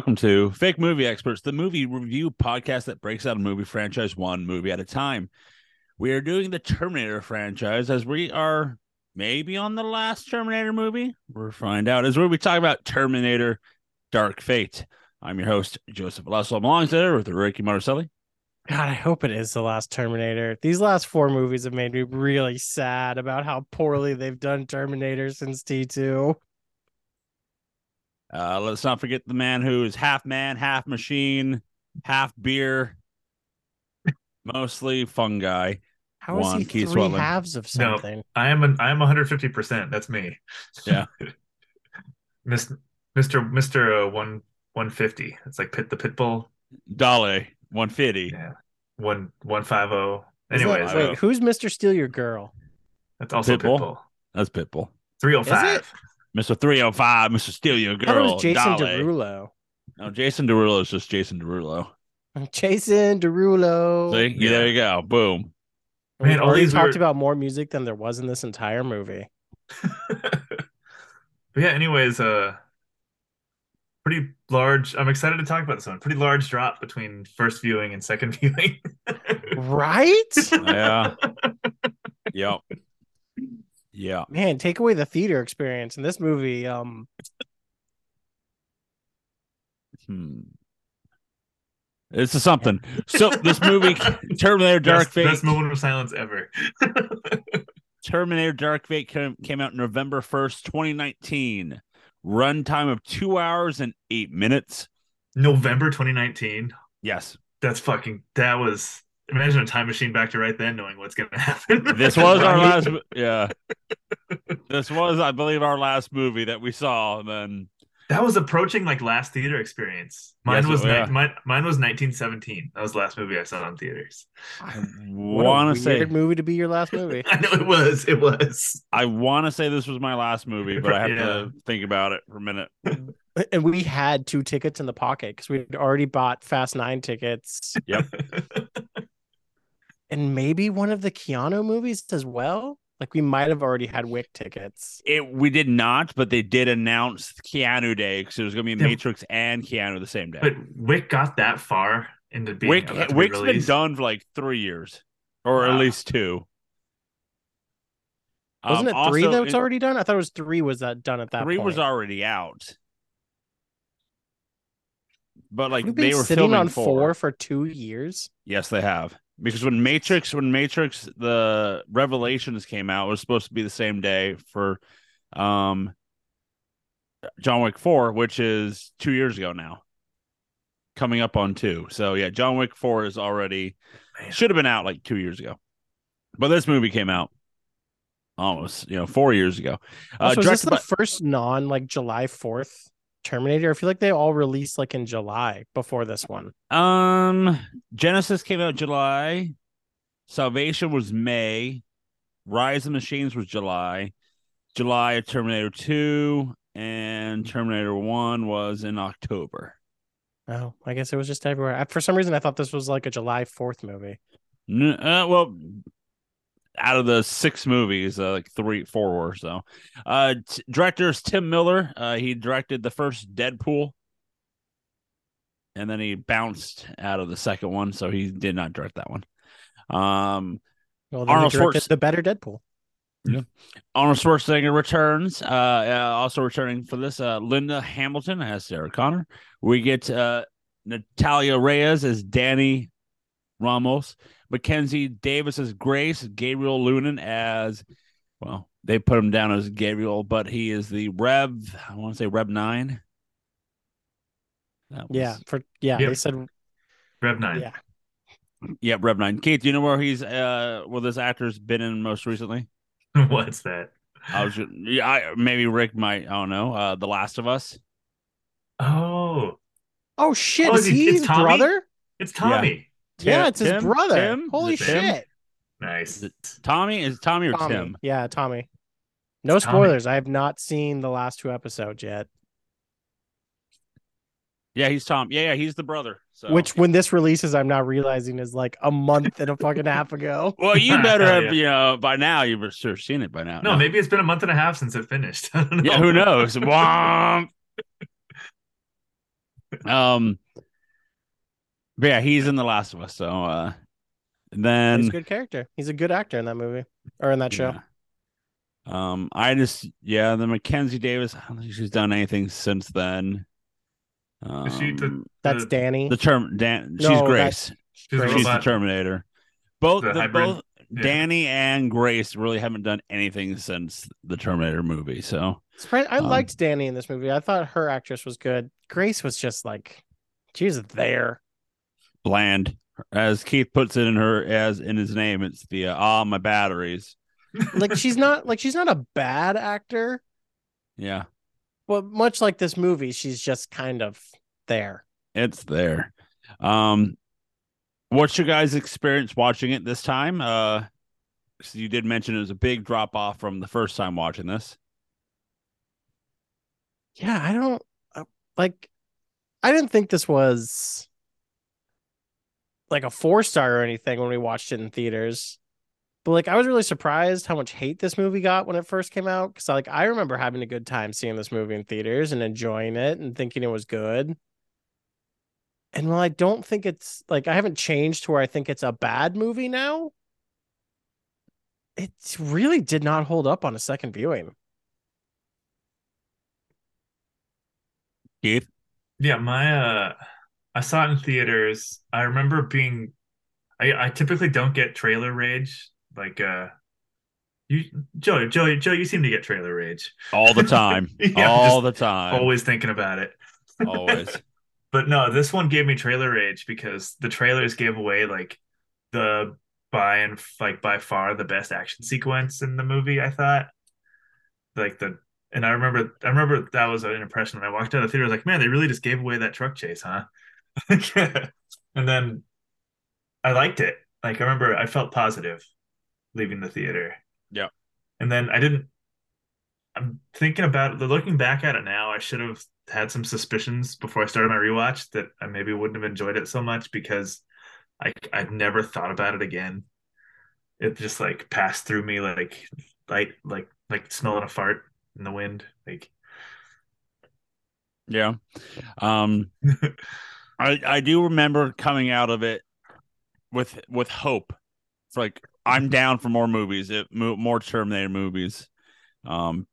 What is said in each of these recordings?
Welcome to Fake Movie Experts, the movie review podcast that breaks out a movie franchise one movie at a time. We are doing the Terminator franchise as we are maybe on the last Terminator movie. We'll find out as we talk about Terminator Dark Fate. I'm your host, Joseph Lasso. I'm alongside with Ricky Marcelli. God, I hope it is the last Terminator. These last four movies have made me really sad about how poorly they've done Terminator since T2. Uh, let's not forget the man who is half man, half machine, half beer, mostly fungi. How is Juan he Keith three Sutherland. halves of No. something? I am an, I am 150. percent That's me. Yeah. Miss Mister Mister uh, one 150. It's like pit the pit bull. Dolly, 150. Yeah. One one five zero. Is that- Anyways, wait, who's Mr. Steal Your Girl? that's also Pitbull? Pitbull. That's Pitbull. 305. Mr. 305, Mr. Steal Your I thought Girl. was Jason Dolly. Derulo. No, Jason Derulo is just Jason Derulo. Jason Derulo. See, yeah. there you go. Boom. We Man, all already these talked were- about more music than there was in this entire movie. but yeah. Anyways, uh, pretty large. I'm excited to talk about this one. Pretty large drop between first viewing and second viewing. Right? Yeah. yep. Yeah. Man, take away the theater experience in this movie. Um, Hmm. This is something. So this movie, Terminator Dark best, Fate, best moment of silence ever. Terminator Dark Fate came, came out November 1st, 2019. Runtime of two hours and eight minutes. November 2019. Yes. That's fucking. That was. Imagine a time machine back to right then, knowing what's gonna happen. This was our last, yeah. This was, I believe, our last movie that we saw. And then That was approaching like last theater experience. Mine Yes, was oh, yeah. ni- mine, mine was 1917. That was the last movie I saw in theaters. I want to say, weird movie to be your last movie. I know it was. It was. I want to say this was my last movie, but I have Yeah. to think about it for a minute. and we had two tickets in the pocket because we'd already bought Fast Nine tickets and maybe one of the Keanu movies as well. Like we might have already had Wick tickets. It we did not, but they did announce Keanu Day because it was going to be Yeah. Matrix and Keanu the same day. but Wick got that far into being Wick about to be Wick's been done for like three years, or at least two. Wasn't Um, it three also, that was already done? I thought it was three was that done at that three point. was already out, but like We've they been were sitting on four. four for two years. Yes, they have. Because when Matrix, when Matrix, the Revelations came out, it was supposed to be the same day for um John Wick 4, which is two years ago now. Coming up on two. So yeah, John Wick 4 is already should have been out like two years ago. But this movie came out almost, you know, four years ago. Uh Also, is this directed the by- first non like July fourth Terminator? I feel like they all released like in July before this one. Um, Genisys came out July. Salvation was May. Rise of Machines was July. July of Terminator 2 and Terminator 1 was in October. Oh, I guess it was just everywhere. I, for some reason, I thought this was like a July fourth movie. N- uh, well, out of the six movies, uh, like three, four were so. Uh, t- director is Tim Miller. Uh, he directed the first Deadpool, and then he bounced out of the second one, so he did not direct that one. Um, Well, Arnold he directed Schwarz- the better Deadpool. Yeah. Arnold Schwarzenegger returns. Uh, uh, also returning for this, uh, Linda Hamilton as Sarah Connor. We get uh, Natalia Reyes as Dani Ramos. Mackenzie Davis as Grace. Gabriel Luna as well. They put him down as Gabriel, but he is the Rev. I want to say Rev nine. That was- Yeah, for yeah, Yep. they said Rev nine. yeah. yeah, Rev nine. Keith, do you know where he's uh where this actor's been in most recently? What's that? I was just, yeah, I, maybe Rick might. I don't know. Uh, The Last of Us. Oh, Oh shit! Oh, is is he- he his brother? it's Tommy. Yeah, Tim- it's his Tim? brother. Tim? Holy Is Tim? shit! Nice. Is it Tommy is it Tommy or Tommy. Tim? Yeah, Tommy. No It's Tommy. spoilers. I have not seen the last two episodes yet. Yeah, he's Tom. Yeah, yeah, he's the brother. So Which, when this releases, I'm not realizing is like a month and a fucking half ago. well, you better have Yeah. you know by now. You've sure seen it by now. No, maybe it's been a month and a half since it finished. I don't know. Yeah, who knows? Um, but yeah, he's in The Last of Us. So, uh, then He's a good character. He's a good actor in that movie or in that show. yeah. Um, I just yeah, the Mackenzie Davis. I don't think she's done anything since then. Um, Is she the- That's The- Dani. the term Dan. She's No, Grace. She's Grace. She's the. Terminator. Both The the, both yeah. Dani and Grace really haven't done anything since the Terminator movie. So Surprised- I Um, liked Dani in this movie. I thought her actress was good. Grace was just like, she was there. Bland, as Keith puts it in her as in his name. It's the uh, ah my batteries. Like she's not like she's not a bad actor, Yeah, but much like this movie, she's just kind of there. it's there. Um, what's your guys' experience watching it this time? Uh, so you did mention it was a big drop off from the first time watching this. Yeah, I don't uh, like. I didn't think this was like a four star or anything when we watched it in theaters. But like I was really surprised how much hate this movie got when it first came out cuz like I remember having a good time seeing this movie in theaters and enjoying it and thinking it was good. And while I don't think it's like I haven't changed to where I think it's a bad movie now, it really did not hold up on a second viewing. Keith, Yeah, my uh I saw it in theaters. I remember being I I typically don't get trailer rage. Like uh you Joe, Joe, Joe, you seem to get trailer rage. all the time, Yeah, all the time, Always thinking about it. always. But no, this one gave me trailer rage because the trailers gave away like the by and like by far the best action sequence in the movie, I thought. Like the and I remember I remember that was an impression when I walked out of the theater. I was like, man, they really just gave away that truck chase, huh? and then I liked it. Like I remember I felt positive leaving the theater. Yeah. And then I didn't I'm thinking about the looking back at it now, I should have had some suspicions before I started my rewatch that I maybe wouldn't have enjoyed it so much because I I'd never thought about it again. It just like passed through me like light like like smelling a fart in the wind. Like Yeah. Um I I do remember coming out of it with with hope. It's like I'm down for more movies, it, more Terminator movies um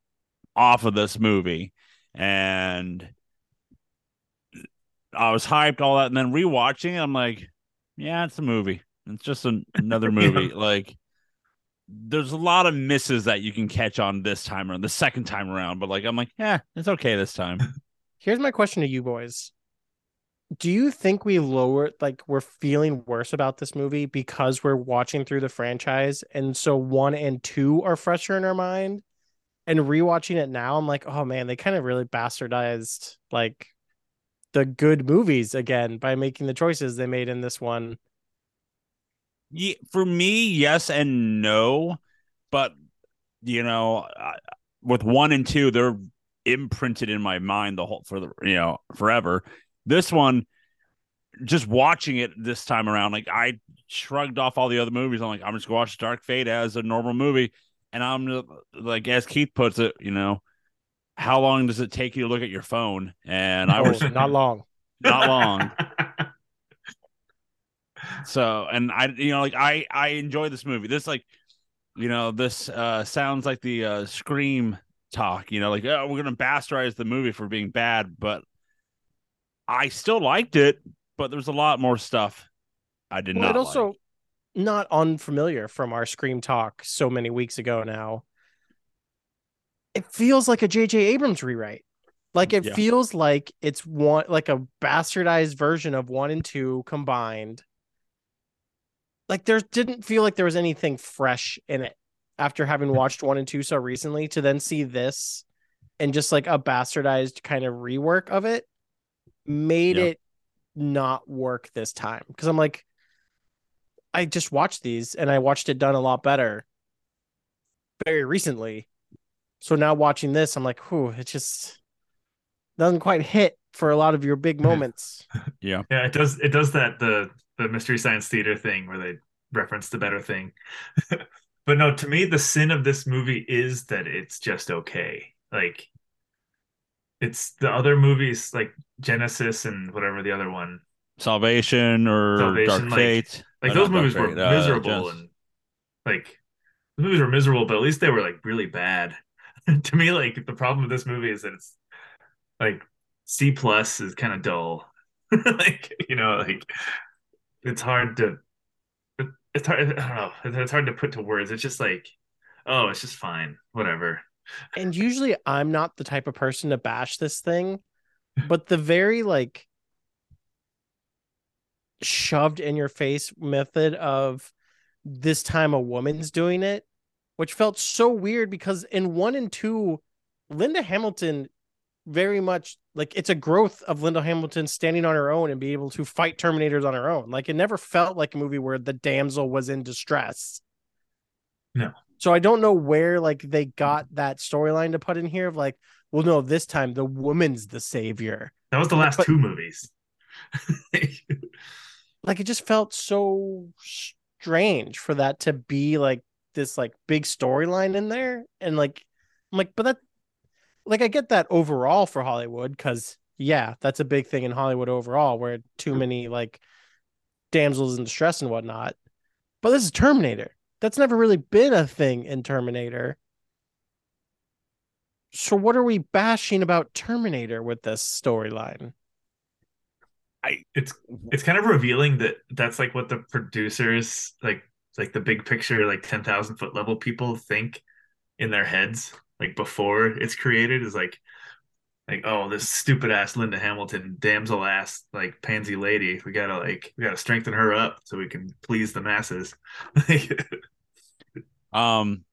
off of this movie and I was hyped all that and then rewatching it I'm like yeah, it's a movie. It's just an, another movie like there's a lot of misses that you can catch on this time around the second time around but like I'm like yeah it's okay this time Here's my question to you boys. Do you think we lower like we're feeling worse about this movie because we're watching through the franchise and so 1 and 2 are fresher in our mind and rewatching it now I'm like, "Oh man, they kind of really bastardized like the good movies again by making the choices they made in this one." Yeah, for me, yes and no, but you know, with one and two, they're imprinted in my mind the whole for the you know forever. This one, just watching it this time around, like I shrugged off all the other movies. I'm like, I'm just gonna watch Dark Fate as a normal movie, and I'm like, as Keith puts it, you know, how long does it take you to look at your phone? And I Oh, was not long. not long. So, and I, you know, like I, I enjoy this movie. This, like, you know, this uh sounds like the uh Scream talk. You know, like, oh, we're gonna bastardize the movie for being bad, but I still liked it. But there's a lot more stuff I did Well, not. it also like. not unfamiliar from our Scream talk so many weeks ago now. It feels like a J.J. Abrams rewrite. Like it Yeah. feels like it's one like a bastardized version of one and two combined. Like there didn't feel like there was anything fresh in it after having watched one and two so recently to then see this and just like a bastardized kind of rework of it made Yeah. it not work this time because I'm like I just watched these and I watched it done a lot better very recently. So now watching this, I'm like, whew, it just doesn't quite hit for a lot of your big moments. Yeah, Yeah, it does. It does that the the mystery science theater thing where they reference the better thing. but no, to me, the sin of this movie is that it's just okay. Like, it's the other movies. Like Genisys and whatever the other one. Salvation or Salvation, Dark like- Fate. Like those not Dark movies were Fate, uh, miserable Genisys. and like the movies were miserable, but at least they were like really bad. to me, like the problem with this movie is that it's like C plus is kind of dull. like you know, like it's hard to it's hard. I don't know. It's it's hard to put to words. It's just like, oh, it's just fine, whatever. And usually I'm not the type of person to bash this thing, but the very like shoved in your face method of this time a woman's doing it, which felt so weird because in one and two, Linda Hamilton very much like it's a growth of Linda Hamilton standing on her own and be able to fight Terminators on her own. Like it never felt like a movie where the damsel was in distress. No. So I don't know where like they got that storyline to put in here of like, well, no, this time the woman's the savior. That was the last But- two movies. Like it just felt so strange for that to be like this like big storyline in there. And like I'm like, but that like I get that overall for Hollywood, because yeah, that's a big thing in Hollywood overall, where too many like damsels in distress and whatnot. But this is Terminator. That's never really been a thing in Terminator. So what are we bashing about Terminator with this storyline? I it's it's kind of revealing that that's like what the producers like like the big picture like 10,000 foot level people think in their heads like before it's created is like like oh this stupid ass Linda Hamilton damsel ass like pansy lady we got to like we got to strengthen her up so we can please the masses Um,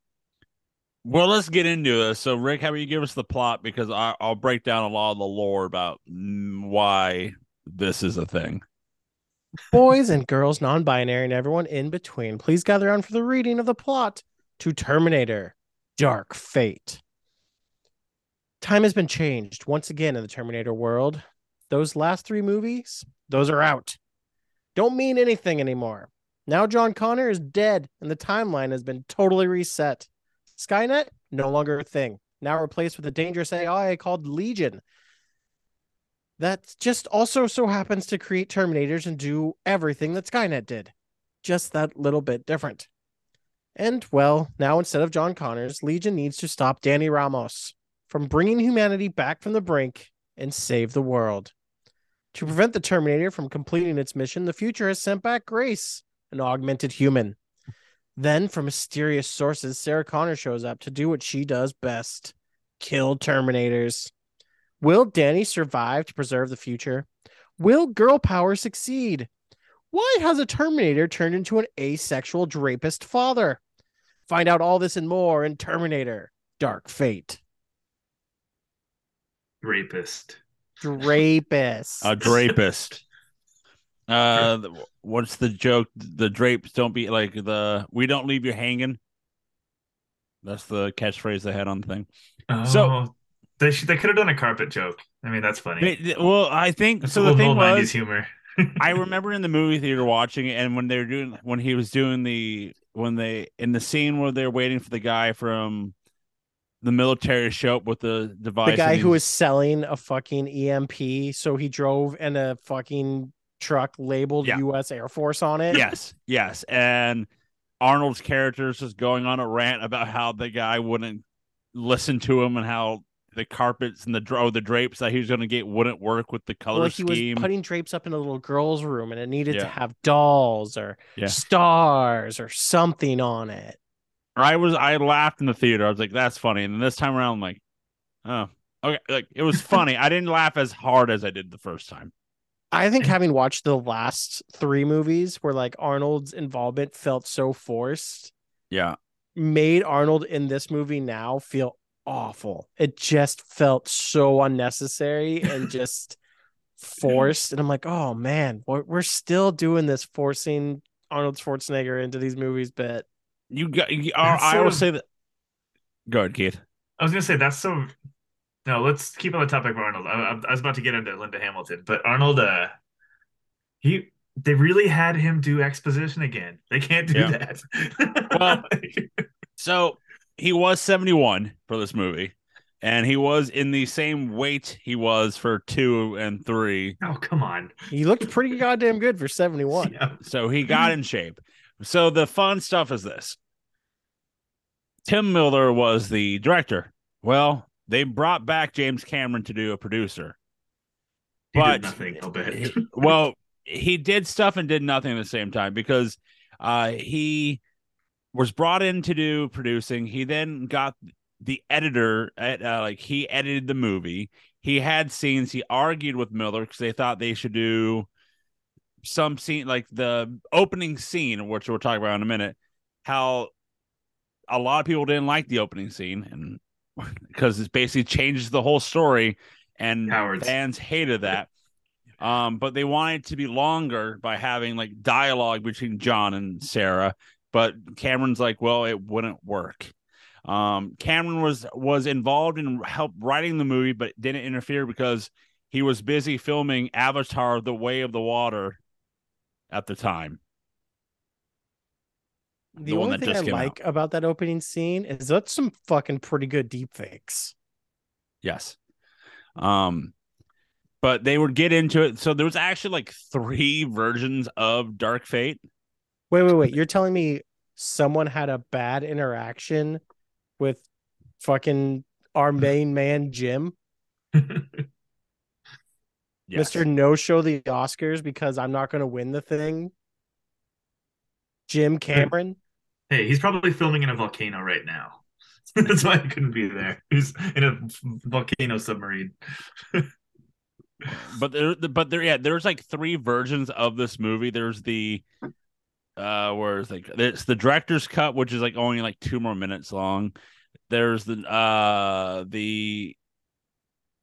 well, let's get into this. So, Rick, how about you give us the plot because I, I'll break down a lot of the lore about mm, why this is a thing. Boys and girls, non binary, and everyone in between, please gather around for the reading of the plot to Terminator Dark Fate. Time has been changed once again in the Terminator world. Those last three movies, those are out. Don't mean anything anymore. Now John Connor is dead and the timeline has been totally reset. Skynet, no longer a thing. Now replaced with a dangerous AI called Legion that just also so happens to create Terminators and do everything that Skynet did. Just that little bit different. And well, now instead of John Connors, Legion needs to stop Dani Ramos from bringing humanity back from the brink and save the world. To prevent the Terminator from completing its mission, the future has sent back Grace, an augmented human. Then, from mysterious sources, Sarah Connor shows up to do what she does best kill Terminators. Will Dani survive to preserve the future? Will girl power succeed? Why has a Terminator turned into an asexual drapist father? Find out all this and more in Terminator Dark Fate. rapist Drapist. A drapist. Uh, th- what's the joke? The drapes don't be like the we don't leave you hanging. That's the catchphrase they had on the thing. oh So- they should, they could have done a carpet joke I mean that's funny They- they- well, I think That's so. The thing old 90s was, humor I remember in the movie theater watching it, and when they were doing when he was doing the when they in the scene where they're waiting for the guy from the military to show up with the device. the guy and who was selling a fucking EMP, so he drove in a fucking truck labeled Yeah. US Air Force on it. yes, yes, and Arnold's character is just going on a rant about how the guy wouldn't listen to him and how the carpets and the oh, the drapes that he was going to get wouldn't work with the color like he scheme. was putting drapes up in a little girl's room and it needed to have dolls or Yeah. stars or something on it. I was I laughed in the theater. I was like, "That's funny." And then this time around, I'm like, "Oh, okay." Like it was funny. I didn't laugh as hard as I did the first time. I think having watched the last three movies where like Arnold's involvement felt so forced Yeah, made Arnold in this movie now feel awful. It just felt so unnecessary and just forced. And I'm like, oh man, we're, we're still doing this forcing Arnold Schwarzenegger into these movies bit. you got. You, That's I sort will of- say that. Go ahead, Keith. I was gonna say that's so. No, let's keep on the topic of Arnold. I, I was about to get into Linda Hamilton, but Arnold, uh, he they really had him do exposition again. They can't do Yeah. that. Well, So he was 71 for this movie, and he was in the same weight he was for two and three. Oh, come on. He looked pretty goddamn good for 71. Yeah. So he got in shape. So the fun stuff is this Tim Miller was the director. Well, they brought back James Cameron to do a producer. He But- did nothing, I'll bet. Well, he did stuff and did nothing at the same time because uh, he was brought in to do producing. He then got the editor at uh, like he edited the movie. He had scenes. He argued with Miller because they thought they should do some scene like the opening scene, which we'll talk about in a minute. How a lot of people didn't like the opening scene, and because it basically changes the whole story, and Cowards. fans hated that. Um, but they wanted it to be longer by having like dialogue between John and Sarah. But Cameron's like, well, it wouldn't work. Um, Cameron was was involved in help writing the movie, but didn't interfere because he was busy filming Avatar: The Way of the Water at the time. The, The one only that thing just I came out. like about that opening scene is that's some fucking pretty good deep fakes. Yes. Um, but they would get into it. So there was actually like three versions of Dark Fate. Wait, wait, wait. You're telling me someone had a bad interaction with fucking our main man, Jim? Yes. Mr. No Show the Oscars because I'm not going to win the thing? Jim Cameron? Hey, he's probably filming in a volcano right now. That's why he couldn't be there. He's in a volcano submarine. but there, but there, yeah, there's like three versions of this movie. There's the, uh, where it's like it's the director's cut, which is like only like two more minutes long. There's the, uh, the,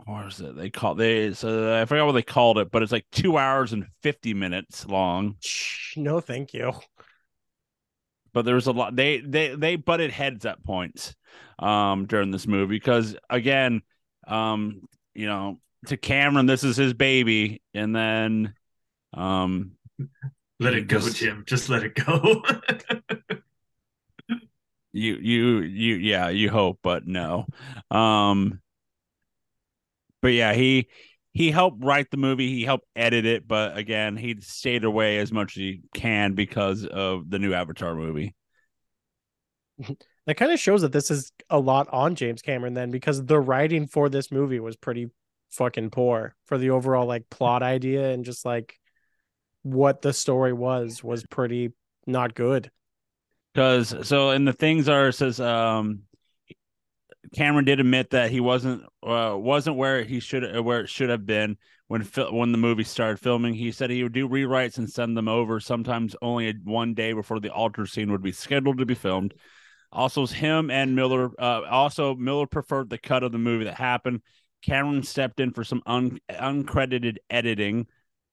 what is it? They call they so I forgot what they called it, but it's like two hours and fifty minutes long. Shh, no, thank you. But there was a lot they they they butted heads at points um during this movie because again um you know to Cameron this is his baby and then um Let it go, just- Jim. Just let it go. you you you yeah you hope but no um but yeah he he helped write the movie he helped edit it but again he stayed away as much as he can because of the new avatar movie That kind of shows that this is a lot on James Cameron then because the writing for this movie was pretty fucking poor for the overall like plot idea and just like what the story was was pretty not good. because so and the things are says um Cameron did admit that he wasn't uh, wasn't where he should where it should have been when fil- when the movie started filming. He said he would do rewrites and send them over sometimes only one day before the altar scene would be scheduled to be filmed. Also, him and Miller. Uh, also, Miller preferred the cut of the movie that happened. Cameron stepped in for some un- uncredited editing,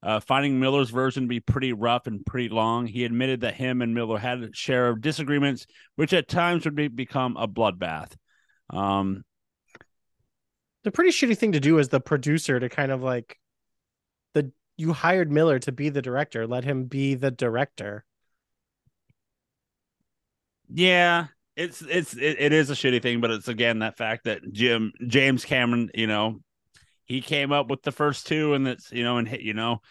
uh, finding Miller's version to be pretty rough and pretty long. He admitted that him and Miller had a share of disagreements, which at times would be, become a bloodbath. Um, The pretty shitty thing to do as the producer to kind of like the you hired Miller to be the director, let him be the director. Yeah, it's it's it, it is a shitty thing, but it's again that fact that Jim James Cameron, you know, he came up with the first two, and that's you know, and hit you know,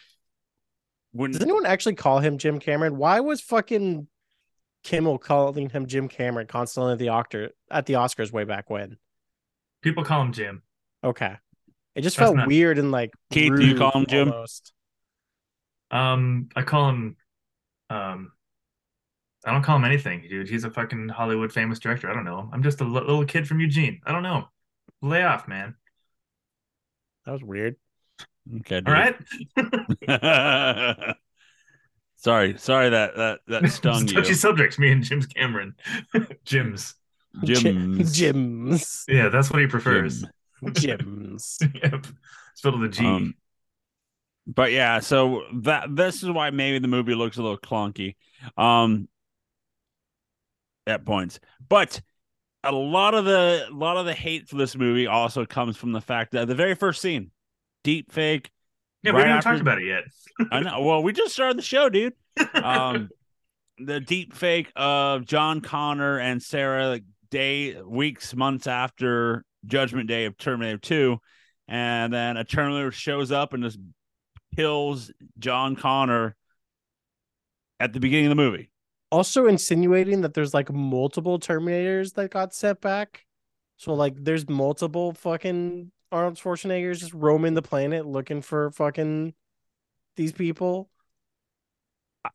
when Does anyone actually call him Jim Cameron? Why was fucking Kimmel calling him Jim Cameron constantly at the Oscar at the Oscars way back when? People call him Jim. Okay. It just That's felt not- weird and like Keith, do you call him Jim? almost. Um, I call him. Um, I don't call him anything, dude. He's a fucking Hollywood famous director. I don't know. Him. I'm just a little kid from Eugene. I don't know. Lay off, man. That was weird. okay, All right. right. sorry, sorry that that that stung It's you, touchy subjects. Me and Jim's Cameron. Jim's. Jim's Gyms. Yeah, that's what he prefers. Jim. Gyms. yep. Spelled with a G. Um, but yeah, so that this is why maybe the movie looks a little clunky, um, at points. But a lot of the a lot of the hate for this movie also comes from the fact that the very first scene, deep fake. Yeah, we haven't after- talked about it yet. I know. Well, we just started the show, dude. Um, the deep fake of John Connor and Sarah, like day, weeks, months after Judgment Day of Terminator 2. And then a Terminator shows up and just kills John Connor at the beginning of the movie. Also insinuating that there's like multiple Terminators that got sent back. So like there's multiple fucking Arnold Schwarzenegger is just roaming the planet looking for fucking these people.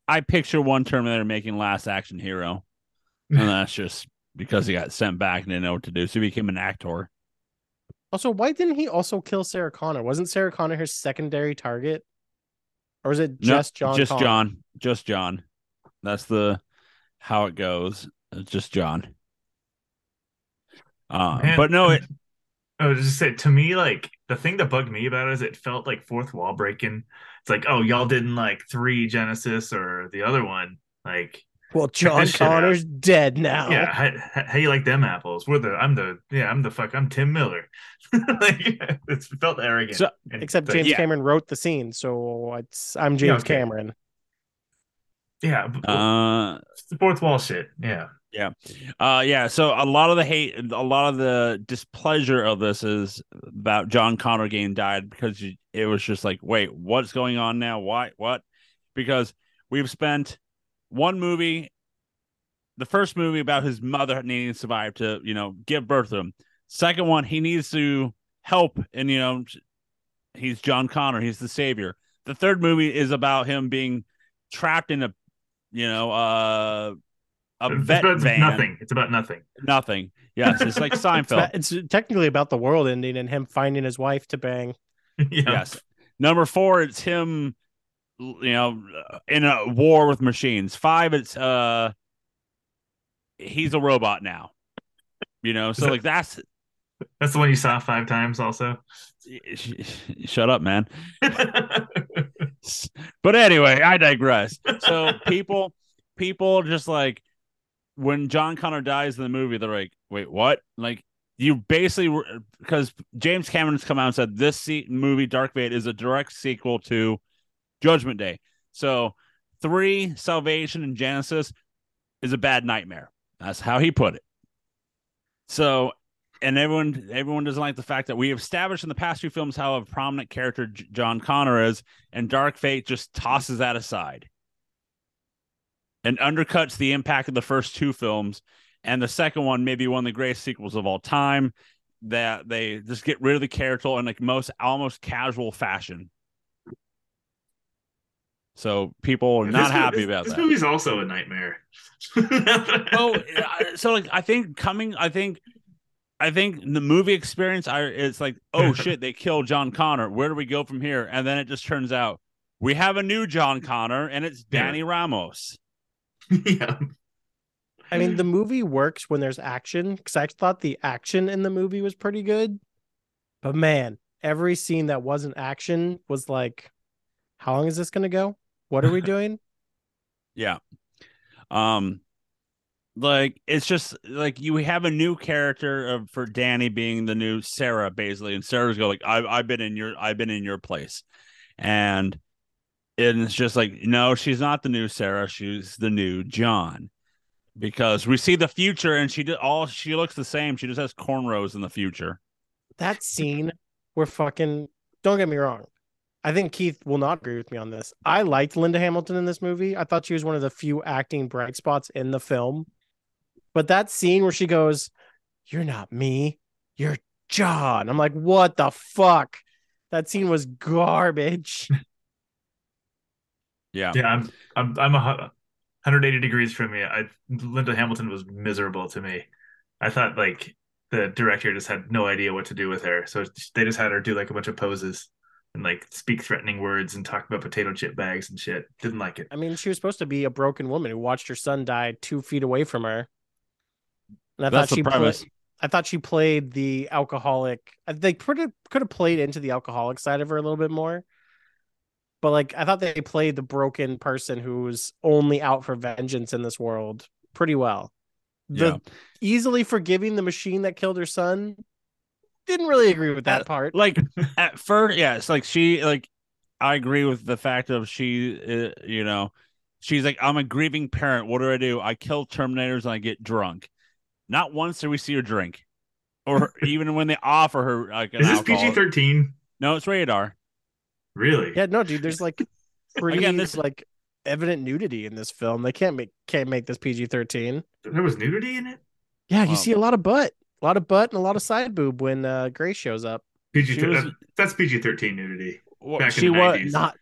I picture one Terminator making Last Action Hero, and that's just because he got sent back and didn't know what to do, so he became an actor. Also, why didn't he also kill Sarah Connor? Wasn't Sarah Connor his secondary target, or is it No, just John? just Connor? John, just John. That's the how it goes. It's just John. Uh, but no, it I was just say to me, like the thing that bugged me about it is it felt like fourth wall breaking. It's like, oh, y'all didn't like three Genisys or the other one. Like, Well, John this out. Connor's dead now. yeah, how, how how you like them apples? We're the I'm the yeah I'm the fuck I'm Tim Miller. like it felt arrogant. So- And Except the- James yeah. Cameron wrote the scene, so it's I'm James okay. Cameron. yeah, b- uh, it's the fourth wall shit. Yeah, Uh yeah, so a lot of the hate a lot of the displeasure of this is about John Connor getting died because it was just like, wait, what's going on now? Why what? Because we've spent one movie the first movie about his mother needing to survive to, you know, give birth to him. Second one, he needs to help and you know he's John Connor, he's the savior. The third movie is about him being trapped in a you know, uh a It's vet about van. nothing. It's about nothing. Nothing. Yes, it's like It's, Seinfeld. about- it's technically about the world ending and him finding his wife to bang. yeah. Yes. Number four, it's him, you know, in a war with machines. Five, it's uh, he's a robot now. You know, so that- like that's That's the one you saw five times, also. shut up, man. But anyway, I digress. So people, people just like when John Connor dies in the movie, they're like, "Wait, what?" Like you basically because James Cameron's come out and said this movie Dark Fate is a direct sequel to Judgment Day. So three Salvation and Genisys is a bad nightmare. That's how he put it. So and everyone everyone doesn't like the fact that we established in the past few films how a prominent character John Connor is, and Dark Fate just tosses that aside and undercuts the impact of the first two films. And the second one may be one of the greatest sequels of all time. That they just get rid of the character in like most almost casual fashion. So people are not happy this, about this that. This movie's also a nightmare. oh so like i think coming i think i think the movie experience i it's like oh shit they killed john connor where do we go from here and then it just turns out we have a new john connor and it's Yeah. dani ramos yeah. I mean, the movie works when there's action because I thought the action in the movie was pretty good. But man, every scene that wasn't action was like, how long is this going to go? What are we doing? yeah um like it's just like you have a new character of for dani being the new sarah basically and sarah's go like i've, I've been in your i've been in your place and and it's just like no she's not the new sarah she's the new john because we see the future and she did all she looks the same she just has cornrows in the future that scene where fucking, don't get me wrong. I think Keith will not agree with me on this. I liked Linda Hamilton in this movie. I thought she was one of the few acting bright spots in the film. But that scene where she goes, You're not me, you're John. I'm like, What the fuck? That scene was garbage. yeah Yeah, I'm I'm I'm a 180 degrees from you. I Linda Hamilton was miserable to me. I thought like the director just had no idea what to do with her, so they just had her do like a bunch of poses and like speak threatening words and talk about potato chip bags and shit. Didn't like it. I mean, she was supposed to be a broken woman who watched her son die two feet away from her. And I That's thought the she premise. played. I thought she played the alcoholic. They could have could have played into the alcoholic side of her a little bit more. But like, I thought they played the broken person who's only out for vengeance in this world pretty well. The Yeah. easily forgiving the machine that killed her son. Didn't really agree with that Uh, part. like at first yeah it's like she like i agree with the fact of she uh, you know she's like i'm a grieving parent what do i do i kill terminators and i get drunk not once do we see her drink or even when they offer her like an Is this. PG thirteen? No, it's rated R. Really? Yeah, no, dude. There's like pretty Again, this- like evident nudity in this film. They can't make can't make this PG thirteen. There was nudity in it. Yeah, you see a lot of butt, a lot of butt, and a lot of side boob when uh, Grace shows up. PG She was- that's PG thirteen nudity. Well, Back in she the was 90s. Not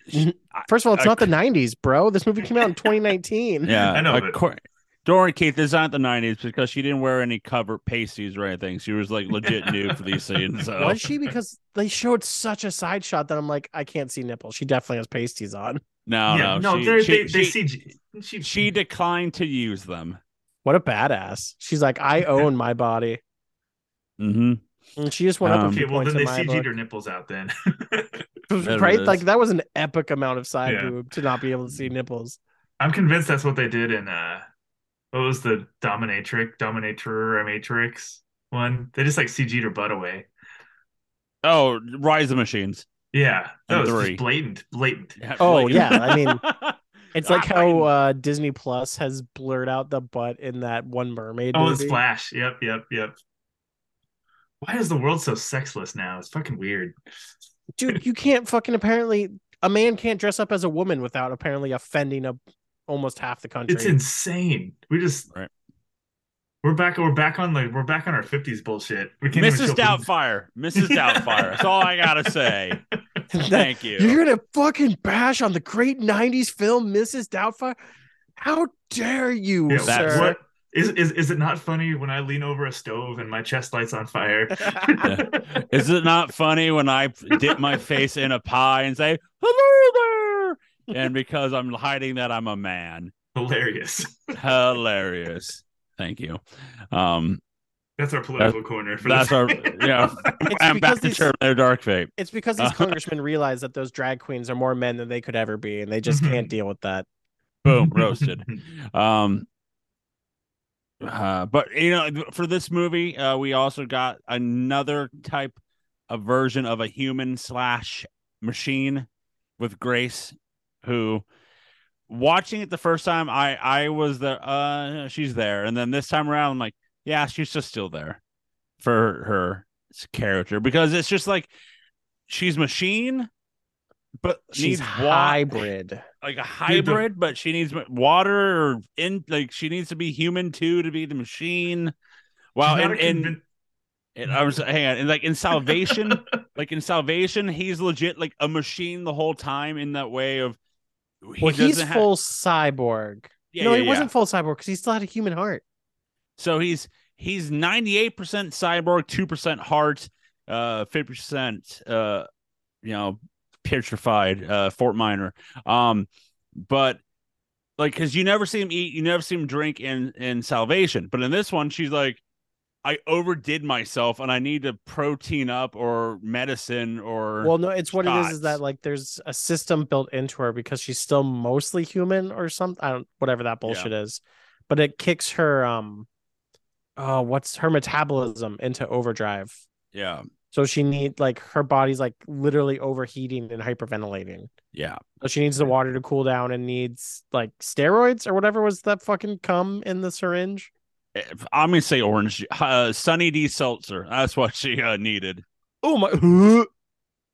first of all, it's I- not the '90s, bro. This movie came out in 2019. Yeah, I know, but- accor- Don't worry, Keith. This is not the '90s because she didn't wear any cover pasties or anything. She was like legit nude for these scenes. So Was she? Because they showed such a side shot that I'm like, I can't see nipples. She definitely has pasties on. no, yeah, no, she, they're- she, they they she, CG. She, she declined to use them. What a badass. She's like, I own my body. Mm-hmm. And she just went up Um, a Okay, well points then they my CG'd her nipples out then. Right? Like that was an epic amount of side Yeah. boob to not be able to see nipples. I'm convinced that's what they did in uh what was the dominatrix dominator or matrix one? They just like CG'd her butt away. Oh, Rise of Machines. Yeah. That And was three. just blatant. Blatant. Oh, blatant. yeah, I mean, It's like Ah, how uh, Disney Plus has blurred out the butt in that one mermaid Oh, the movie. splash. Yep, yep, yep. Why is the world so sexless now? It's fucking weird. Dude, you can't fucking apparently a man can't dress up as a woman without apparently offending a almost half the country. It's insane. We just Right. we're back. We're back on the we're back on our fifties bullshit. We can't Mrs. even show- Doubtfire. Mrs. Doubtfire. That's all I gotta say. Thank you. You're gonna fucking bash on the great '90s film, Mrs. Doubtfire. How dare you, Yeah, That's- sir? what is is is it not funny when I lean over a stove and my chest lights on fire? Is it not funny when I dip my face in a pie and say hello there? And because I'm hiding that I'm a man. Hilarious. Hilarious. Thank you. Um, That's our political corner for that's this. our yeah. I'm back to these- Terminator Dark Fate. It's because these congressmen realize that those drag queens are more men than they could ever be, and they just Mhm. can't deal with that. Boom, roasted. Um, uh, but you know, for this movie, uh, we also got another type of version of a human slash machine with Grace, who watching it the first time, I I was there. Uh, she's there, and then this time around, I'm like, yeah, she's just still there for her character because it's just like she's machine, but She's needs wa- hybrid. like a Dude, the- hybrid, but she needs water or in like she needs to be human too to be the machine. Well, She's and, not and, convin- and I was hang on, and like in Salvation, like in Salvation, he's legit like a machine the whole time in that way of. He well, he's have- full cyborg. yeah, no, yeah, he wasn't full cyborg because he still had a human heart. So he's he's ninety eight percent cyborg, two percent heart, uh, fifty percent, uh, you know, petrified, uh, Fort Minor. Um, but like, cause you never see him eat, you never see him drink in in Salvation, but in this one, she's like, I overdid myself, and I need to protein up or medicine or Well, no, it's what it is. Is that like there's a system built into her because she's still mostly human or something. I don't whatever that bullshit is, but it kicks her um, oh, what's her metabolism into overdrive. yeah, So she need like her body's like literally overheating and hyperventilating. yeah. So she needs the water to cool down and needs like steroids or whatever was that fucking cum in the syringe. If- I'm gonna say orange, uh, Sunny D seltzer. That's what she uh, needed. Oh my!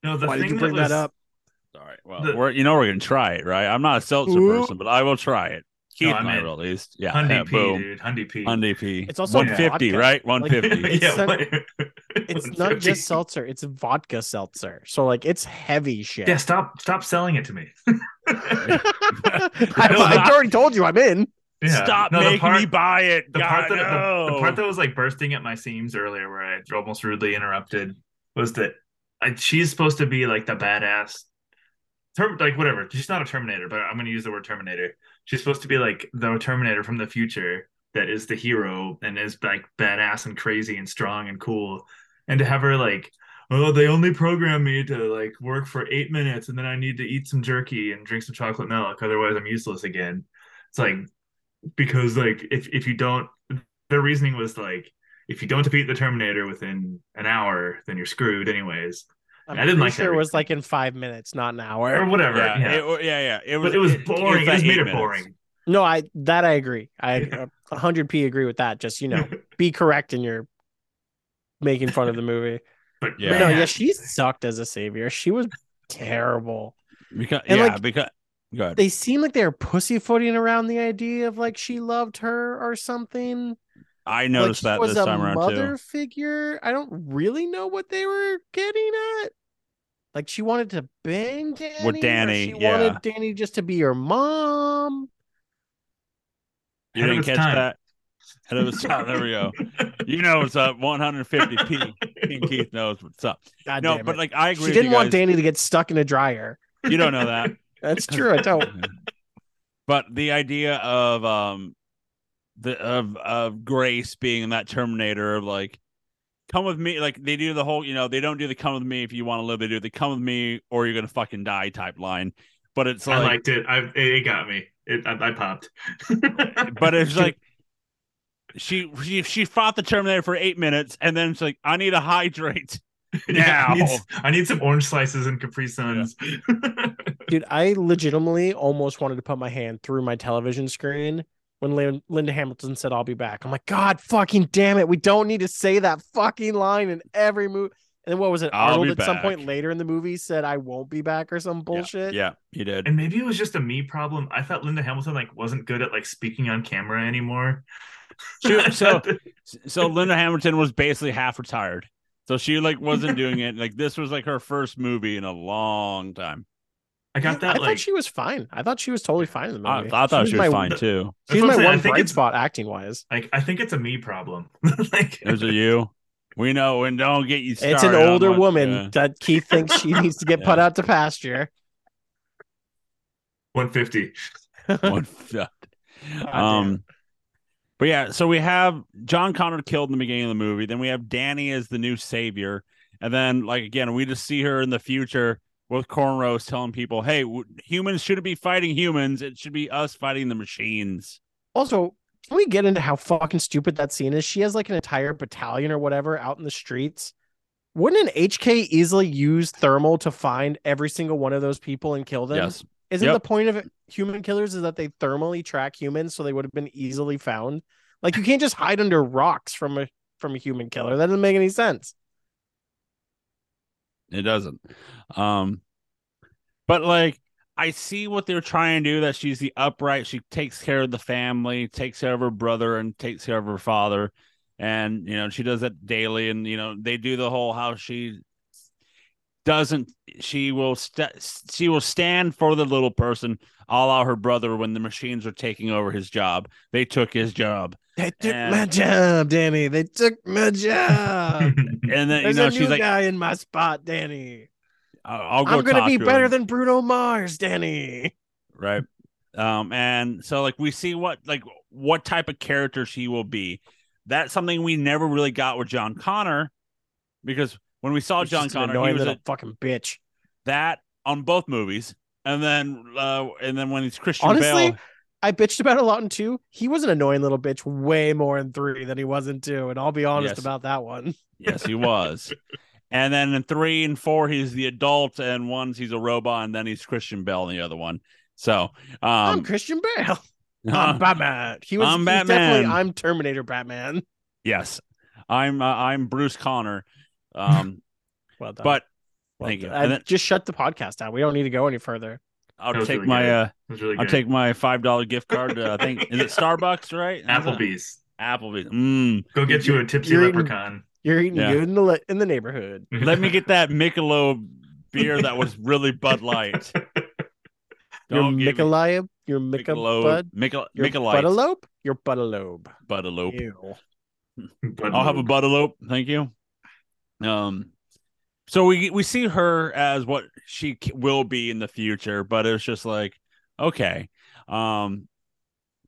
No, the Why did you bring that, was, that up? All right. Well, The- we're you know we're gonna try it, right? I'm not a seltzer Ooh. person, but I will try it. Keith I'm might at least. Yeah. Hyundai yeah, P, boom. dude. Hyundai P. Mm. P. It's also 150, vodka. right? Like- 150. It's yeah, not- what- It's not just seltzer; it's vodka seltzer. So like it's heavy shit. Yeah, stop stop selling it to me. I, No, I already told you I'm in. Yeah. Stop No, making part- me buy it. the God, part that no. the, the part that was like bursting at my seams earlier, where I almost rudely interrupted, was that I, she's supposed to be like the badass, term, like whatever. She's not a Terminator, but I'm going to use the word Terminator. She's supposed to be like the Terminator from the future that is the hero and is like badass and crazy and strong and cool, and to have her like. Oh, they only program me to like work for eight minutes and then I need to eat some jerky and drink some chocolate milk. Otherwise, I'm useless again. It's like because like if if you don't their reasoning was like if you don't defeat the terminator within an hour then you're screwed anyways I'm I didn't like sure it was like in five minutes, not an hour or whatever yeah, yeah, It, yeah, yeah. It was. but it was boring it, was just like made eight it minutes. boring No, I that I agree. I Yeah. hundred p agree with that. Just you know, be correct in your making fun of the movie. But Yeah. But no, yeah, she sucked as a savior. She was terrible. Because And, yeah, like, because go ahead. They seem like they were pussyfooting around the idea of like she loved her or something. I noticed she that was this a time around mother too. figure. I don't really know what they were getting at. Like she wanted to bang Dani. or Dani, she yeah. wanted Dani just to be her mom. You Ahead didn't catch time. that? Head of its time. There we go. You know what's up. Uh, 150 P. King Keith knows what's up. God No, but it. like I agree. she didn't you want guys. Dani to get stuck in a dryer. You don't know that. That's true. I don't. but the idea of um the of of Grace being in that Terminator of like come with me like they do the whole you know they don't do the come with me if you want to live they do the come with me or you're gonna fucking die type line but it's like, I liked it. I it, it got me. It, I, I popped. but it's like she she she fought the Terminator for eight minutes and then it's like I need to hydrate Yeah, I, need, now. s- I need some orange slices and Capri Suns. Dude, I legitimately almost wanted to put my hand through my television screen when Lin- Linda Hamilton said, I'll be back. I'm like, God fucking damn it. We don't need to say that fucking line in every movie. And then what was it? I'll Arnold be at some point later in the movie said, I won't be back or some bullshit. yeah you did and maybe it was just a me problem. I thought Linda Hamilton like wasn't good at like speaking on camera anymore. She- so so Linda Hamilton was basically half retired so she like wasn't doing it like this was like her first movie in a long time I got that I like thought she was fine. I thought she was totally fine in the I, movie. I thought she was my, fine too She's my I'm saying. I one think bright it's- spot acting wise. like I think it's a me problem. like Is it you? We know, and don't get you started. It's an older what- woman yeah. that Keith thinks she needs to get put out to pasture. 150. What the- damn. um, but yeah, so we have John Connor killed in the beginning of the movie. Then we have Dani as the new savior, and then like again, we just see her in the future with cornrows telling people, "Hey, w- humans shouldn't be fighting humans. It should be us fighting the machines." Also, can we get into how fucking stupid that scene is? She has like an entire battalion or whatever out in the streets. Wouldn't an HK easily use thermal to find every single one of those people and kill them? Yes, Isn't Yep. the point of it, human killers is that they thermally track humans so they would have been easily found? Like you can't just hide under rocks from a from a human killer. That doesn't make any sense. it doesn't. Um, but like I see what they're trying to do. That she's the upright. She takes care of the family, takes care of her brother, and takes care of her father. And you know she does that daily. And you know they do the whole how she doesn't. She will st- she will stand for the little person, a la her brother when the machines are taking over his job. They took his job, They took And- my job, Dani. They took my job. and then you There's know a she's new like, guy in my spot, Dani. "I'll, I'll go I'm gonna be better him." than Bruno Mars, Dani. right um and so like we see what like what type of character she will be that's something we never really got with john connor because when we saw john connor he was a, fucking bitch. that on both movies and then uh and then when he's christian Honestly, bale I bitched about a lot in two. He was an annoying little bitch way more in three than he was in two, and I'll be honest Yes. about that one. yes he was and then in three and four he's the adult and one's he's a robot and then he's christian bale in the other one so I'm um Christian Bale. I'm Batman. He was, I'm was definitely Batman. I'm Terminator Batman. yes i'm uh, i'm bruce connor um Well done. but Well thank you. And then- just shut the podcast down. We don't need to go any further. I'll take really my good. uh really I'll take my five dollar gift card. To, I think is it Starbucks, right? Applebee's. Applebee's. Mm. Go get you a tipsy You're eating- leprechaun. You're eating Yeah. good in the li- in the neighborhood. Let me get that Michelob beer that was really Bud Light. Your Don't give me Michelob, your Michelob, Michelob, Bud, Michel, your Michelob, Buttalope, your Buttalobe. Buttalope. Ew. I'll have a Light. Buttalope. Thank you. Um, so we we see her as what she will be in the future, but it's just like okay. Um,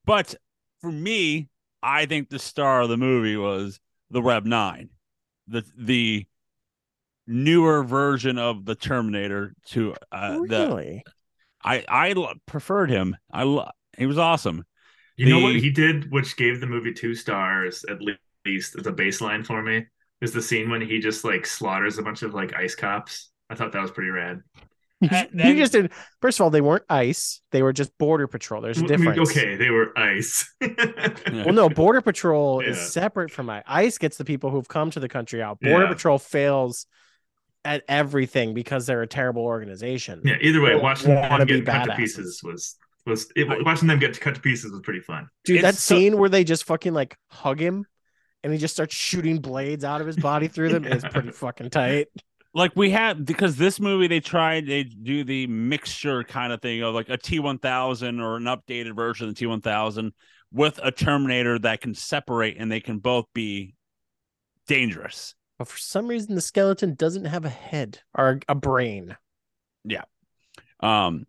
but for me, I think the star of the movie was the Rev Nine, the the newer version of the Terminator. To uh, the really? I I lo- preferred him. I lo- he was awesome. You know what he did, which gave the movie two stars at le- least as a baseline for me, is the scene when he just like slaughters a bunch of like ice cops. I thought that was pretty rad. you uh, And then- just did. First of all, they weren't ICE; they were just Border Patrol. There's a I mean, difference. okay, they were ice. Well, no, Border Patrol is separate from ICE. ICE gets the people who've come to the country out. Border Yeah. Patrol fails at everything because they're a terrible organization. yeah. Either way, watching them get cut to pieces was was it, watching them get cut to pieces was pretty fun. Dude, that It's so- scene where they just fucking like hug him and he just starts shooting blades out of his body through them is pretty fucking tight. like we have because this movie they tried they do the mixture kind of thing of like a T1000 or an updated version of the T1000 with a Terminator that can separate and they can both be dangerous. But for some reason, the skeleton doesn't have a head or a brain. Yeah. Um,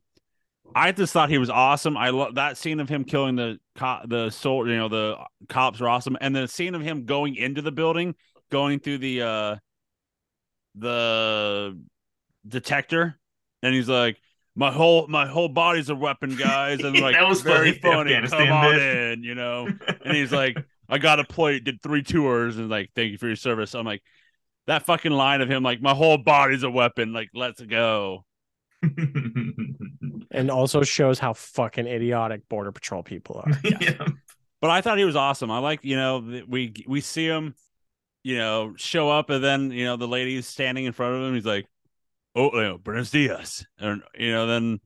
I just thought he was awesome. I love that scene of him killing the cop, the soul, you know, the cops are awesome, and the scene of him going into the building, going through the uh, the detector, and he's like, "My whole my whole body's a weapon, guys," and like That was very funny, funny. Come on in, you know. And he's like, "I got a plate, did three tours, and like, thank you for your service." I'm like, that fucking line of him, like, "My whole body's a weapon," like, let's go. And also shows how fucking idiotic Border Patrol people are. yeah. But I thought he was awesome. I like, you know, we we see him, you know, show up, and then you know the lady's standing in front of him. He's like, "Oh, you know, Buenos dias," and you know, then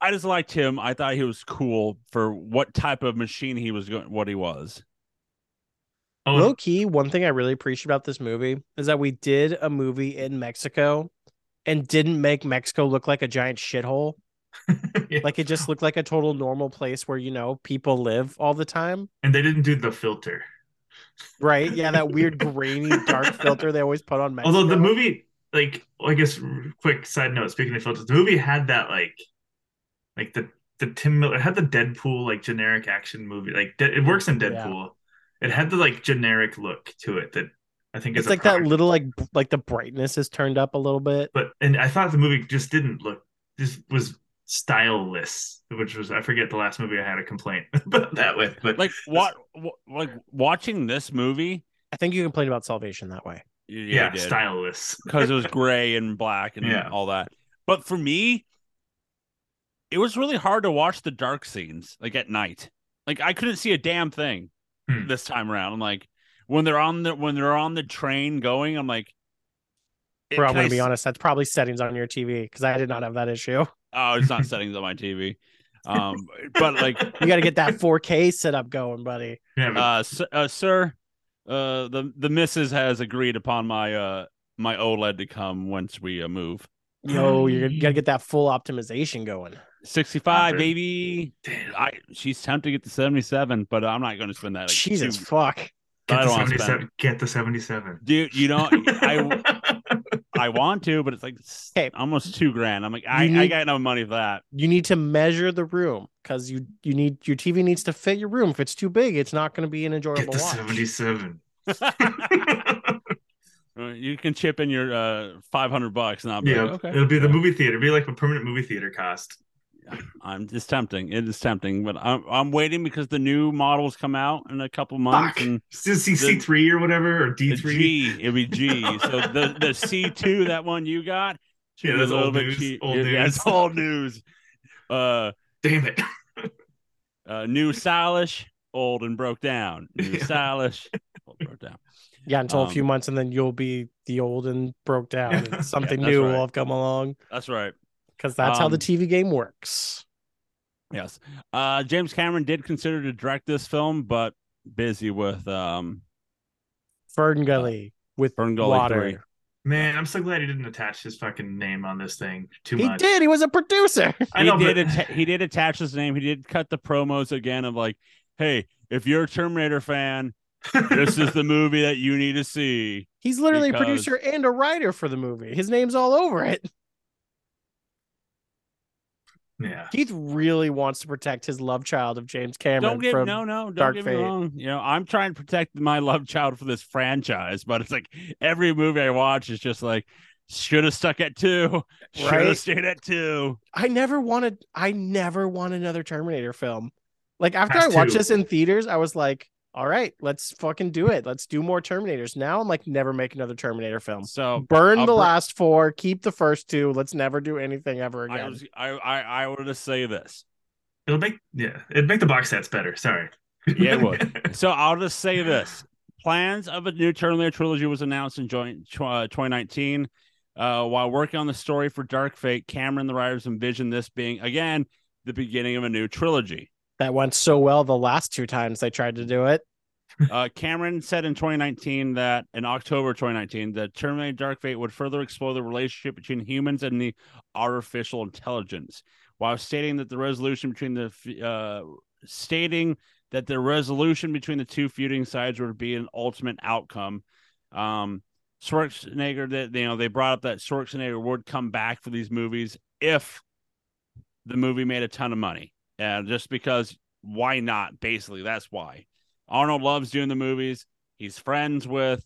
I just liked him. I thought he was cool for what type of machine he was going, what he was. Oh, Low key, one thing I really appreciate about this movie is that we did a movie in Mexico and didn't make Mexico look like a giant shithole. yeah. Like it just looked like a total normal place where, you know, people live all the time. and they didn't do the filter. Right? Yeah, that weird grainy dark filter they always put on Mexico. Although the movie, like, I guess, quick side note. Speaking of filters, the movie had that like, like the the Tim Miller it had the Deadpool like generic action movie. Like it works in Deadpool. It had the like generic look to it that I think it's like that little like like the brightness is turned up a little bit. But and I thought the movie just didn't look. Just was styleless, which was I forget the last movie I had a complaint about that with. But Like what, what like watching this movie. I think you complained about Salvation that way. Yeah, yeah, styleless. because it was gray and black and Yeah. all that. But for me, it was really hard to watch the dark scenes like at night. Like I couldn't see a damn thing Hmm. this time around. I'm like when they're on the when they're on the train going, I'm like Bro, I'm gonna be s- honest, that's probably settings on your TV because I did not have that issue. Oh, it's not settings on my TV. Um, but like You got to get that 4K setup going, buddy. Yeah, but uh, s- uh sir, uh the the missus has agreed upon my uh my OLED to come once we uh, move. Yo, you're, got to get that full optimization going. 65 Hundred. baby. damn, I she's tempted to get the 77, but I'm not going to spend that. Like, Jesus two- fuck. I get the don't wanna spend seventy-seven. Get the seventy-seven. dude. You know, I I want to, but it's like s- Okay. almost two grand. I'm like, I, You I need- got no money for that. You need to measure the room because you you need your TV needs to fit your room. If it's too big, it's not going to be an Get enjoyable the watch. seventy-seven. Uh, you can chip in your uh 500 bucks, and I'll be yeah, like, okay. it'll be the movie theater. It'll be like a permanent movie theater cost. I'm just tempting. It is tempting, but I'm I'm waiting because the new models come out in a couple months, Fuck. and C three or whatever or D three. G it'll be G. so the the C two that one you got, Yeah, that's a old news, cheap. old yeah, news. it's old news. Uh, Damn it! uh, new stylish, old and broke down. New Yeah. stylish, old broke down. Yeah, until Um, a few months, and then you'll be the old and broke down. Yeah. something Yeah, new right. will have come along That's right. Because that's how the Um, TV game works. Yes. Uh, James Cameron did consider to direct this film, but busy with um fern Ferngully with Ferngully water. three. Man, I'm so glad he didn't attach his fucking name on this thing too He much. did. He was a producer. I he know, did but atta- he did attach his name. He did cut the promos again of like, hey, if you're a Terminator fan, this is the movie that you need to see. He's literally a producer and a writer for the movie. His name's all over it. Yeah. Keith really wants to protect his love child of James Cameron Don't get from no no don't Dark get Fate. me wrong. You know, I'm trying to protect my love child for this franchise, but it's like every movie I watch is just like should have stuck at two, should have Right? stayed at two. I never wanted I never want another Terminator film. Like after Has I watched to. this in theaters, I was like, all right, let's fucking do it. Let's do more Terminators. Now I'm like, never make another Terminator film. So Burn I'll the br- last four, keep the first two. Let's never do anything ever I again. was I I, I wanted to say this. It'll make yeah, it'd make the box sets better. Sorry. Yeah, it would. So I'll just say this: plans of a new Terminator trilogy was announced in joint uh, 2019. Uh, while working on the story for Dark Fate, Cameron and the writers envisioned this being again the beginning of a new trilogy. That went so well the last two times they tried to do it. Uh, Cameron said in 2019 that in October 2019 that Terminator Dark Fate would further explore the relationship between humans and the artificial intelligence, while stating that the resolution between the uh, stating that the resolution between the two feuding sides would be an ultimate outcome. Um, Schwarzenegger, that you know, they brought up that Schwarzenegger would come back for these movies if the movie made a ton of money, and just because why not? Basically, that's why. Arnold loves doing the movies. He's friends with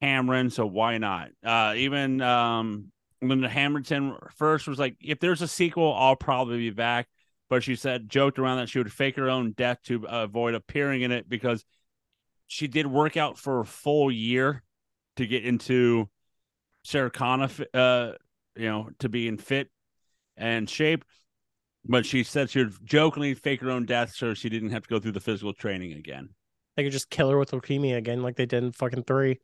Cameron, so why not? Uh, even um, Linda Hamilton first was like, if there's a sequel, I'll probably be back. But she said, joked around that she would fake her own death to avoid appearing in it because she did work out for a full year to get into Sarah Connor, uh, you know, to be in fit and shape. But she said she would jokingly fake her own death so she didn't have to go through the physical training again. They could just kill her with leukemia again, like they did in fucking three.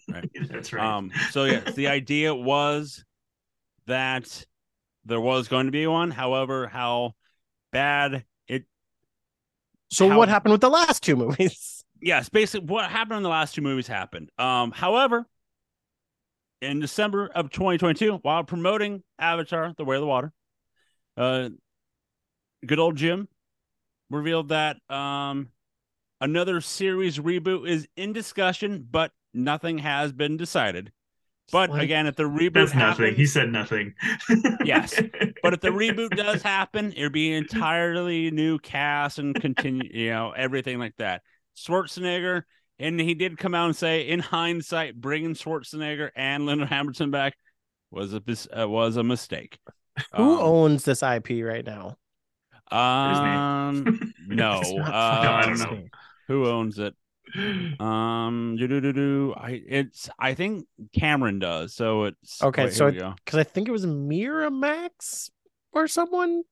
That's right. Um, so yeah, the idea was that there was going to be one. However, how bad it So How- what happened with the last two movies? yes, basically what happened in the last two movies happened. Um, however, in December of 2022, while promoting Avatar: The Way of the Water, uh, good old Jim revealed that um another series reboot is in discussion, but nothing has been decided. But Like- again, if the reboot That's nothing. happens, He said nothing. Yes, but if the reboot does happen, it'll be entirely new cast and continue, you know, everything like that. Schwarzenegger, and he did come out and say, in hindsight, bringing Schwarzenegger and Leonard Hamilton back was a uh, was a mistake. Who Um, owns this IP right now? Um, no, It's uh, No, I don't know. Who owns it? Um, do do do do. I it's I think Cameron does. So it's Okay, wait, so here. Because I think it was Miramax or someone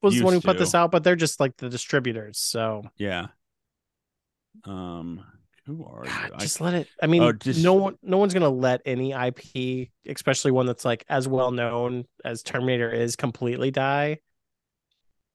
was the one who Used put this out, but they're just like the distributors. So yeah. Um, who are God, you? I just let it. I mean, Oh, just- no one, no one's gonna let any IP, especially one that's like as well known as Terminator is, completely die.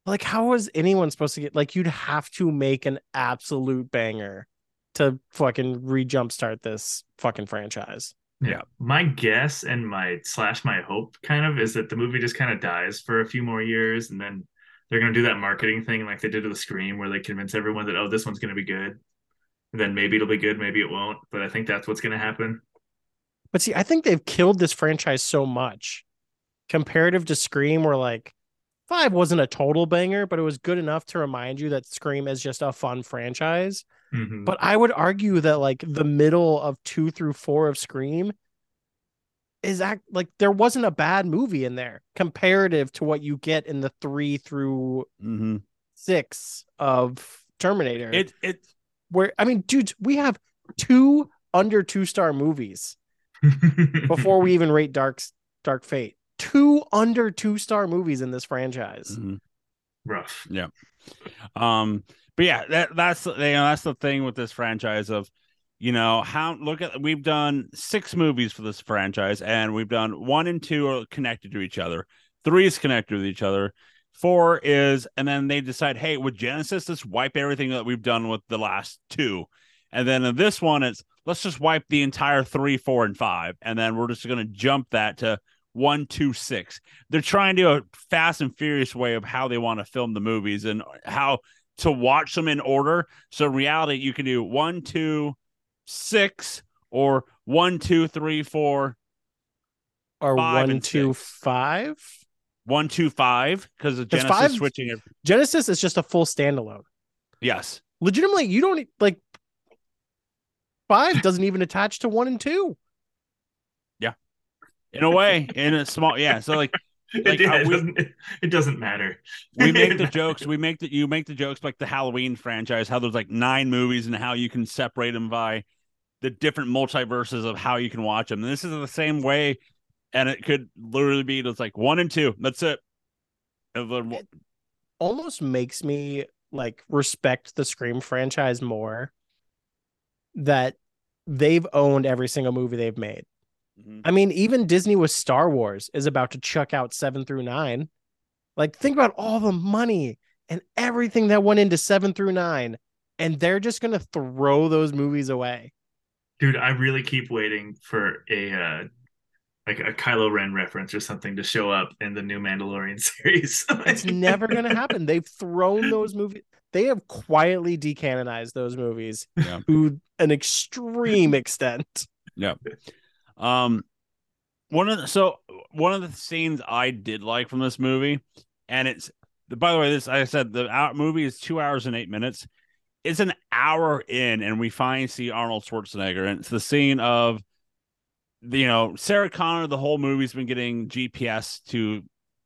Like, how is anyone supposed to get? Like, you'd have to make an absolute banger to fucking re-jumpstart this fucking franchise. Yeah. My guess and my slash my hope kind of is that the movie just kind of dies for a few more years and then they're gonna do that marketing thing like they did with the Scream where they convince everyone that oh this one's gonna be good. And then maybe it'll be good, maybe it won't. But I think that's what's gonna happen. But see, I think they've killed this franchise so much comparative to Scream, where like five wasn't a total banger, but it was good enough to remind you that Scream is just a fun franchise. Mhm. But I would argue that like the middle of two through four of Scream is act like there wasn't a bad movie in there comparative to what you get in the three through Mhm. six of Terminator. It it where I mean, dudes, we have two under two star movies before we even rate Dark's Dark Fate. Two under two star movies in this franchise. mhm. rough. Yeah. Um, but yeah, that that's you know that's the thing with this franchise of, you know, how look at we've done six movies for this franchise, and we've done one and two are connected to each other, three is connected with each other, four is, and then they decide, hey, with Genisys, let's wipe everything that we've done with the last two, and then in this one, it's let's just wipe the entire three, four, and five, and then we're just gonna jump that to one, two, six. They're trying to do a fast and furious way of how they want to film the movies and how to watch them in order. So in reality, you can do one, two, six, or one, two, three, four, Or Five one, two, five. one, two, five, because There's Genisys five? switching it. Genisys is just a full standalone. Yes. Legitimately, you don't like five doesn't even attach to one and two. In a way, in a small, yeah. So like like, yeah, uh, it, we- doesn't, it, it doesn't matter. we make the jokes. We make the you make the jokes like the Halloween franchise, how there's like nine movies and how you can separate them by the different multiverses of how you can watch them. And this is the same way, and it could literally be just like one and two. That's it. And then- almost makes me like respect the Scream franchise more that they've owned every single movie they've made. Mhm. I mean, even Disney with Star Wars is about to chuck out seven through nine. Like, think about all the money and everything that went into seven through nine, and they're just gonna throw those movies away. Dude, I really keep waiting for a uh like a Kylo Ren reference or something to show up in the new Mandalorian series. It's never gonna happen. They've thrown those movies. They have quietly decanonized those movies Yeah. to an extreme extent. Um, one of the, so one of the scenes I did like from this movie, and it's by the way, this I said the movie is two hours and eight minutes. It's an hour in, and we finally see Arnold Schwarzenegger, and it's the scene of the, you know Sarah Connor. The whole movie's been getting GPS to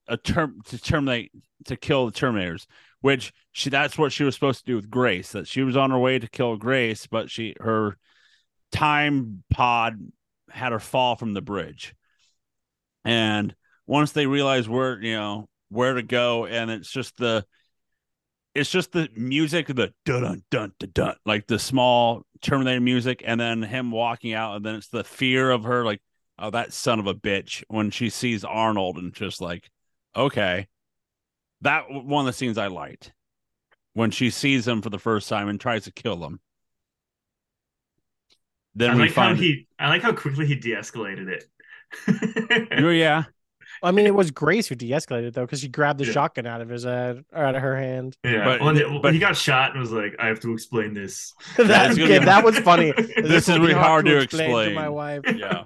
a term to terminate to kill the Terminators, which she that's what she was supposed to do with Grace. That she was on her way to kill Grace, but she her time pod had her fall from the bridge. And once they realize where, you know, where to go, and it's just the it's just the music, the dun dun dun dun like the small Terminator music, and then him walking out, and then it's the fear of her, like, oh, that son of a bitch, when she sees Arnold, and just like, okay, that one of the scenes I liked when she sees him for the first time and tries to kill him. Then I we like how he I like how quickly he de-escalated it. Oh, yeah, I mean, it was Grace who de-escalated though, because she grabbed the Yeah. shotgun out of his uh, or out of her hand. yeah. But- Well, well, but- he got shot and was like, I have to explain this. that, is gonna okay, be- that was funny. This is really hard to to explain. my wife. yeah.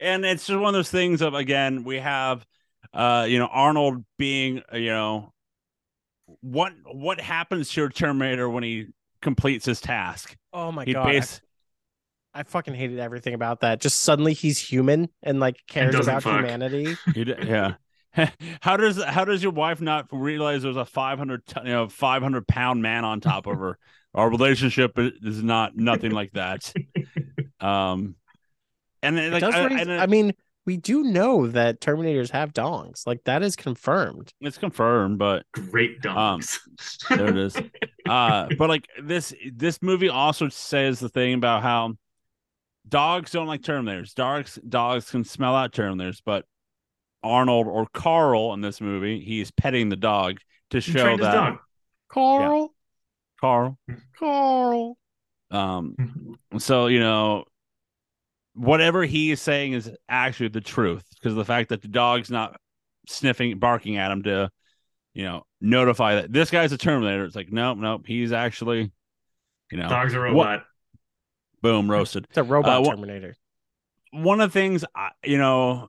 And it's just one of those things of again, we have uh, you know, Arnold being, uh, you know, what what happens to your Terminator when he completes his task? Oh my he god, I- base I, fucking hated everything about that. Just suddenly he's human and like cares doesn't about fuck. humanity. d- yeah. how does how does your wife not realize there's a 500 ton- you know 500 pound man on top of her? Our relationship i- is not nothing like that. Um, and then, It like does I, raise- and it- I mean, we do know that Terminators have dongs. Like that is confirmed. it's confirmed, but Great Um, dogs. there it is. uh but like this this movie also says the thing about how dogs don't like terminators dogs dogs can smell out terminators but arnold or carl in this movie he's petting the dog to show trained that dog. Carl, carl Carl. um so you know whatever he is saying is actually the truth because the fact that the dog's not sniffing barking at him to you know notify that this guy's a terminator it's like nope nope he's actually you know Dog's a What- robot. Boom roasted It's a robot Uh, wha- Terminator. one of the things I, you know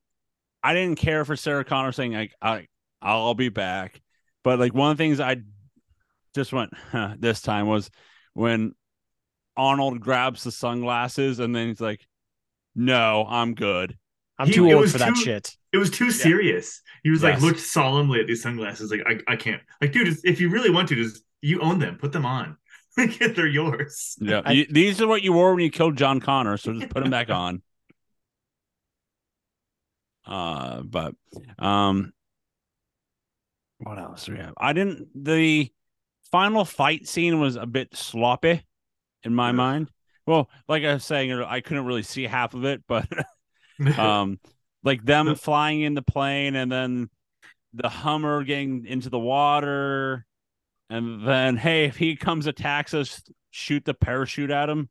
i didn't care for sarah connor saying like i i'll be back but like one of the things i just went huh, this time was when arnold grabs the sunglasses and then he's like no i'm good I'm He- too old was for that shit. It was too serious. He was like looked solemnly at these sunglasses, like I, I can't. Like, dude, if you really want to, just you own them, put them on. Like they're yours. yeah. I- you- these are what you wore when you killed john connor so just put them back on. Uh but um what else do we have? I didn't the final fight scene was a bit sloppy in my Ugh. mind. Well like i was saying i couldn't really see half of it but um like them flying in the plane and then the hummer getting into the water and then hey if he comes attacks us shoot the parachute at him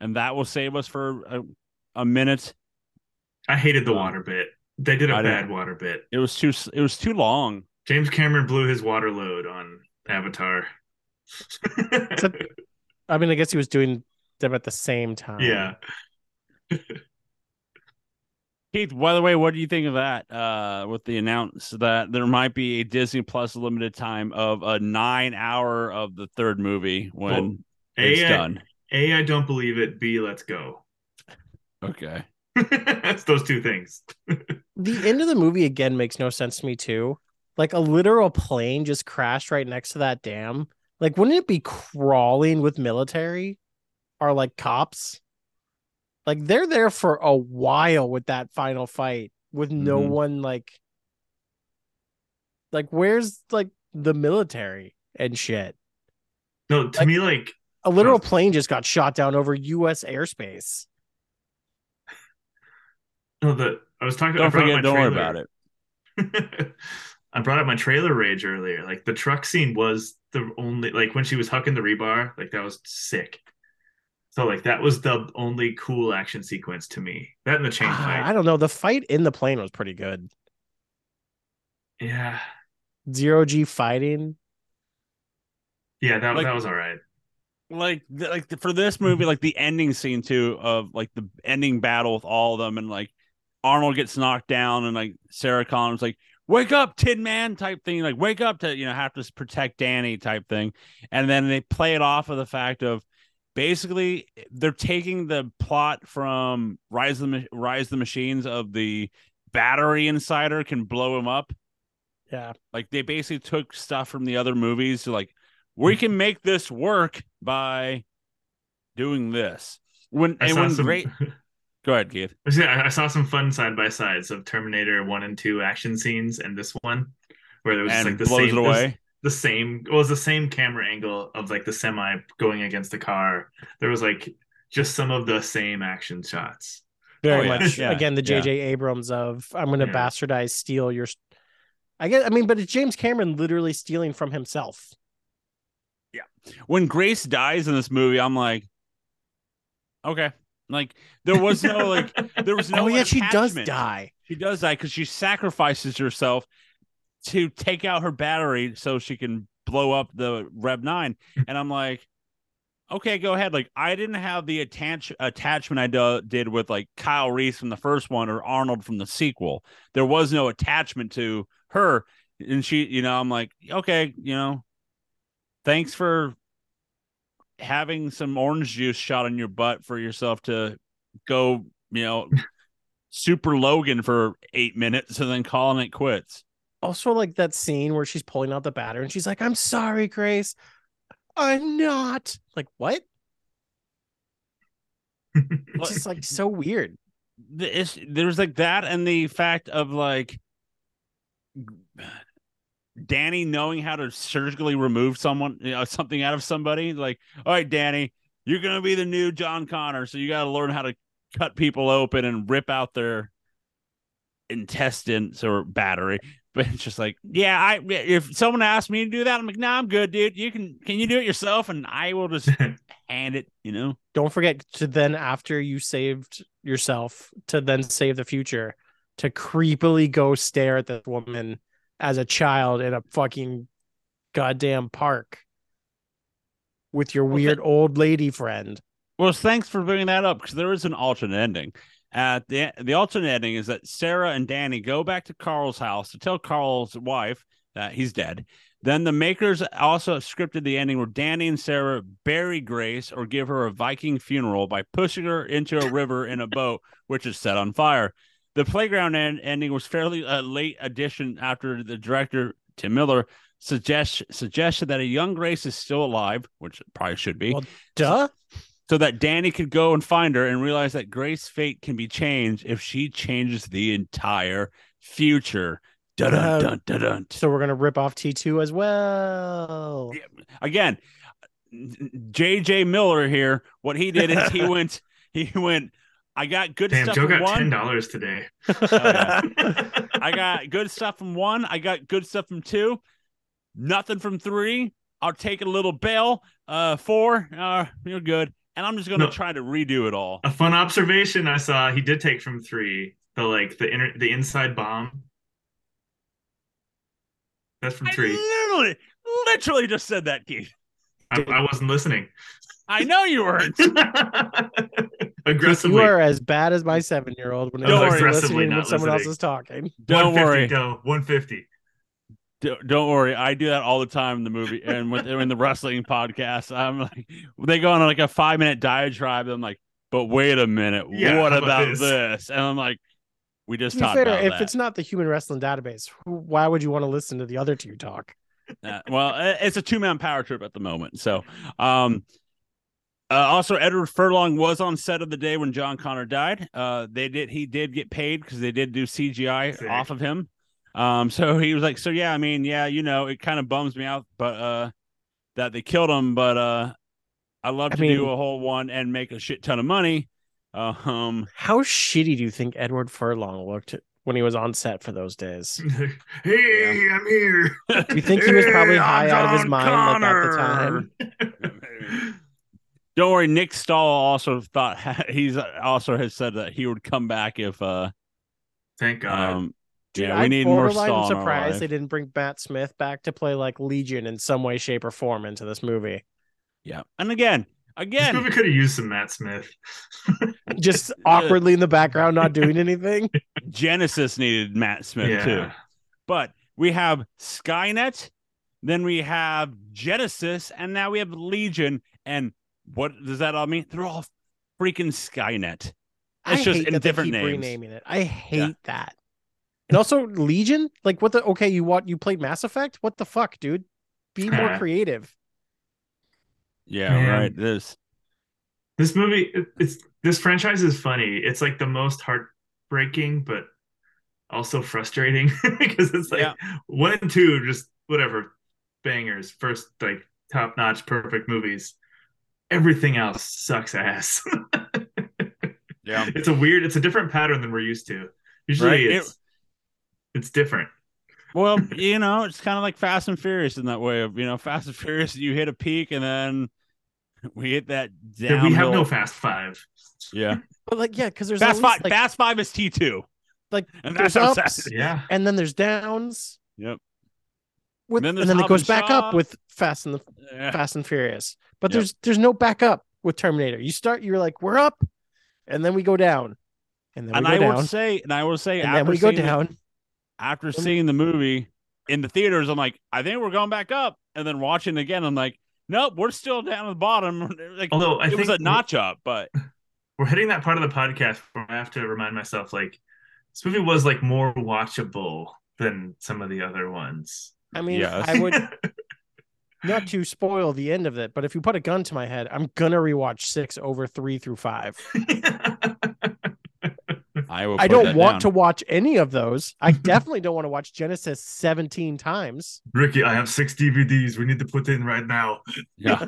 and that will save us for a, a minute I hated the Um, water bit. They did a I bad didn't- water bit. it was too it was too long James Cameron blew his water load on Avatar. I mean, I guess he was doing them at the same time. yeah. keith by the way what do you think of that uh with the announce that there might be a disney plus limited time of a nine hour of the third movie when it's A, I- done A, I don't believe it. B, let's go. okay That's those two things. the end of the movie again makes no sense to me too. Like a literal plane just crashed right next to that dam. Like, wouldn't it be crawling with military or like cops? Like they're there for a while with that final fight with no Mhm. one like like where's like the military and shit. No, to Like- me, like A literal plane just got shot down over US airspace. no, the I was talking. Don't brought forget, don't worry about it. I brought up my trailer rage earlier. Like the truck scene was the only like when she was hucking the rebar, like that was sick. So like that was the only cool action sequence to me. That and the chain Ah, I don't know. The fight in the plane was pretty good. Yeah. Zero G fighting. Yeah, that Like- that was all right. like th- like for this movie like the ending scene too of like the ending battle with all of them and like arnold gets knocked down and like sarah connor's like wake up tin man type thing like wake up to you know have to protect dani type thing and then they play it off of the fact of basically they're taking the plot from rise of the rise of the machines of the battery insider can blow him up Yeah. like they basically took stuff from the other movies to like we can make this work by doing this. When I and saw when some great go ahead, Keith. Yeah, I saw some fun side by sides of Terminator one and two action scenes and this one, where there was just And like the blows same it away. The same it was the same camera angle of like the semi going against the car. There was like just some of the same action shots. Very Oh, much Yeah, again the yeah. JJ Abrams of I'm gonna Yeah. bastardize steal your I guess I mean, but it's James Cameron literally stealing from himself. Yeah. When Grace dies in this movie, I'm like, okay. Like there was no like there was oh, no oh yeah, she does die. She does die because she sacrifices herself to take out her battery so she can blow up the Rev 9. And I'm like, okay, go ahead. Like, I didn't have the attach- attachment I do- did with like Kyle Reese from the first one or Arnold from the sequel. There was no attachment to her. And she, you know, I'm like, okay, you know, thanks for having some orange juice shot in your butt for yourself to go, you know, super Logan for eight minutes and then calling it quits. Also, like that scene where she's pulling out the battery and she's like, I'm sorry, Grace. I'm not. Like, what? It's just like so weird. the it's, there's like that and the fact of like Dani knowing how to surgically remove someone, you know, something out of somebody. Like, all right, Dani, you're gonna be the new John Connor, so you got to learn how to cut people open and rip out their intestines or battery. But it's just like, yeah, I if someone asked me to do that, I'm like, nah, I'm good, dude. You can can you do it yourself, and I will just hand it. You know, Don't forget to then, after you saved yourself, to then save the future, to creepily go stare at this woman as a child in a fucking goddamn park with your Well, weird old lady friend. Well, thanks for bringing that up because there is an alternate ending. Uh, the the alternate ending is that Sarah and Dani go back to Carl's house to tell Carl's wife that he's dead. Then the makers also scripted the ending where Dani and Sarah bury Grace or give her a Viking funeral by pushing her into a river in a boat, which is set on fire. The playground end- ending was fairly a late addition after the director Tim Miller suggest suggested that a young Grace is still alive, which probably should be Well, Duh. So that Dani could go and find her and realize that Grace's fate can be changed if she changes the entire future. Dun dun dun dun. dun. So we're gonna rip off T two as well. Again, JJ Miller here. What he did is he went. He went. I got good Damn, stuff Joe from got ten dollars today. yeah. I got good stuff from one. I got good stuff from two. Nothing from three. I'll take a little bail. Uh, four. Uh, you're good. And I'm just gonna No. try to redo it all. A fun observation I saw he did take from three. The like the inner the inside bomb. That's from I three. literally, literally just said that, Keith. I, I wasn't listening. I know you weren't. Aggressively. You are as bad as my seven year old when oh, it Don't comes worry. to Aggressively listening when not someone else listening. is talking. Don't 150, worry. Doe, 150. Don't, don't worry. I do that all the time in the movie and with in the wrestling podcast. I'm like, they go on like a five minute diatribe. I'm like, but wait a minute, Yeah, what about about this?" this? And I'm like, We just To talked fair, about if that. it's not the Human Wrestling Database, why would you want to listen to the other two talk? Uh, well, it's a two man power trip at the moment. So, um, uh, also Edward Furlong was on set of the day when John Connor died. Uh, they did he did get paid because they did do CGI Sick. off of him. Um, so he was like, so yeah, I mean, yeah, you know, it kind of bums me out, but uh, that they killed him, but uh, I love I to do a whole one and make a shit ton of money. Uh, um, How shitty do you think Edward Furlong looked when he was on set for those days? hey, I'm here. Do you think he was probably Hey, high I'm out of his John mind like at the time? don't worry, Nick Stahl also thought he's also has said that he would come back if uh Thank God. um Dude, yeah we I'm need more borderline Stahl in our surprised they didn't bring Matt Smith back to play like Legion in some way, shape, or form into this movie. Yeah, and again, this again, movie could have used some Matt Smith. Just awkwardly in the background, not doing anything. Genisys needed Matt Smith yeah. too. But we have Skynet, then we have Genisys, and now we have Legion. And what does that all mean? They're all freaking Skynet. I It's just hate in that different they keep names. renaming it. I hate that. And also Legion, like what the okay, you want you played Mass Effect? What the fuck, dude? Be more creative. Yeah, Man. right. This. This movie, it- it's this franchise is funny. It's like the most heartbreaking, but also frustrating because it's like Yeah. one and two, just whatever bangers, first like top notch, perfect movies. Everything else sucks ass. Yeah. it's a weird, it's a different pattern than we're used to. Usually, Right. It- it's it's different. Well, you know, it's kind of like Fast and Furious in that way of you know, Fast and Furious. You hit a peak, and then we hit that down. we have no Fast Five. Yeah, But like, yeah, because there's Fast Five. like, Fast Five is T two, like and there's that's how ups, sad- Yeah, and then there's downs. Yep. With, Then and then it goes and back Shaw. up with Fast and the Yeah. Fast and Furious. But Yep. there's there's no backup with Terminator. You start, you're like, we're up, and then we go down, and then we And go I down, would say, and I will say, and after then we go seeing the- down. After seeing the movie in the theaters, I'm like, I think we're going back up. And then watching it again, I'm like, nope, we're still down at the bottom. Like although I it think was a notch up, but we're hitting that part of the podcast where I have to remind myself like this movie was like more watchable than some of the other ones. I mean, Yes. I would not to spoil the end of it, but if you put a gun to my head, I'm gonna rewatch six over three through five. I will. I don't want down. to watch any of those. I definitely don't want to watch Genisys 17 times. Ricky, I have six DVDs. We need to put in right now. Yeah,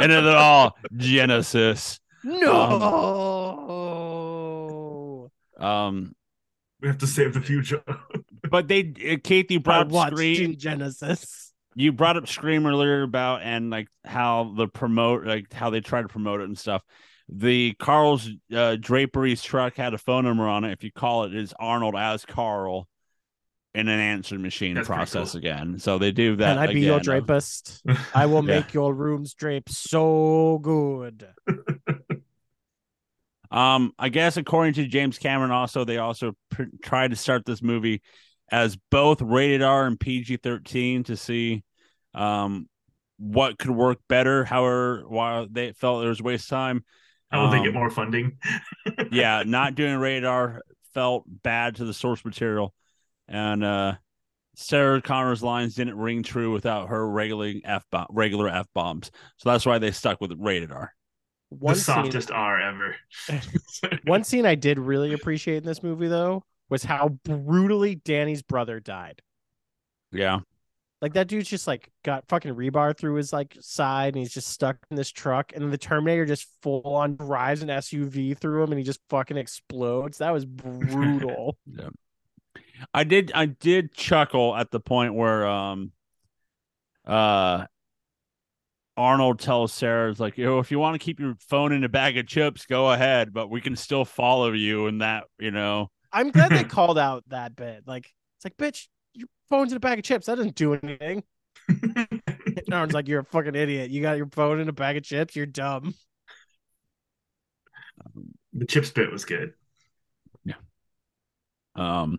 and then they're all Genisys. no. Um, We have to save the future. but they, uh, Keith, you brought up watched Scream. Genisys. You brought up Scream earlier about and like how the promote, like how they try to promote it and stuff. The Carl's uh, Draperies truck had a phone number on it. If you call it, it's Arnold as Carl in an answering machine That's process cool. again. So they do that. Can I be your drapist? I will Yeah. make your rooms drape so good. Um, I guess according to James Cameron, also they also pr- tried to start this movie as both rated R and PG thirteen to see, um, what could work better. However, while they felt there was a waste of time, How will they um, get more funding? yeah, not doing radar felt bad to the source material, and uh, Sarah Connor's lines didn't ring true without her regular f regular f bombs. So that's why they stuck with rated R. One the scene, softest R ever. one scene I did really appreciate in this movie though was how brutally Dani's brother died. Yeah, Like that dude's just like got fucking rebar through his like side and he's just stuck in this truck and then the Terminator just full on drives an SUV through him and he just fucking explodes. That was brutal. yeah. I did I did chuckle at the point where um uh Arnold tells Sarah it's like, "Yo, if you want to keep your phone in a bag of chips, go ahead, but we can still follow you and that, you know." I'm glad they called out that bit. Like it's like, bitch, your phone's in a bag of chips. That doesn't do anything. And Arnold's like, you're a fucking idiot. You got your phone in a bag of chips. You're dumb. the chips bit was good. Yeah. Um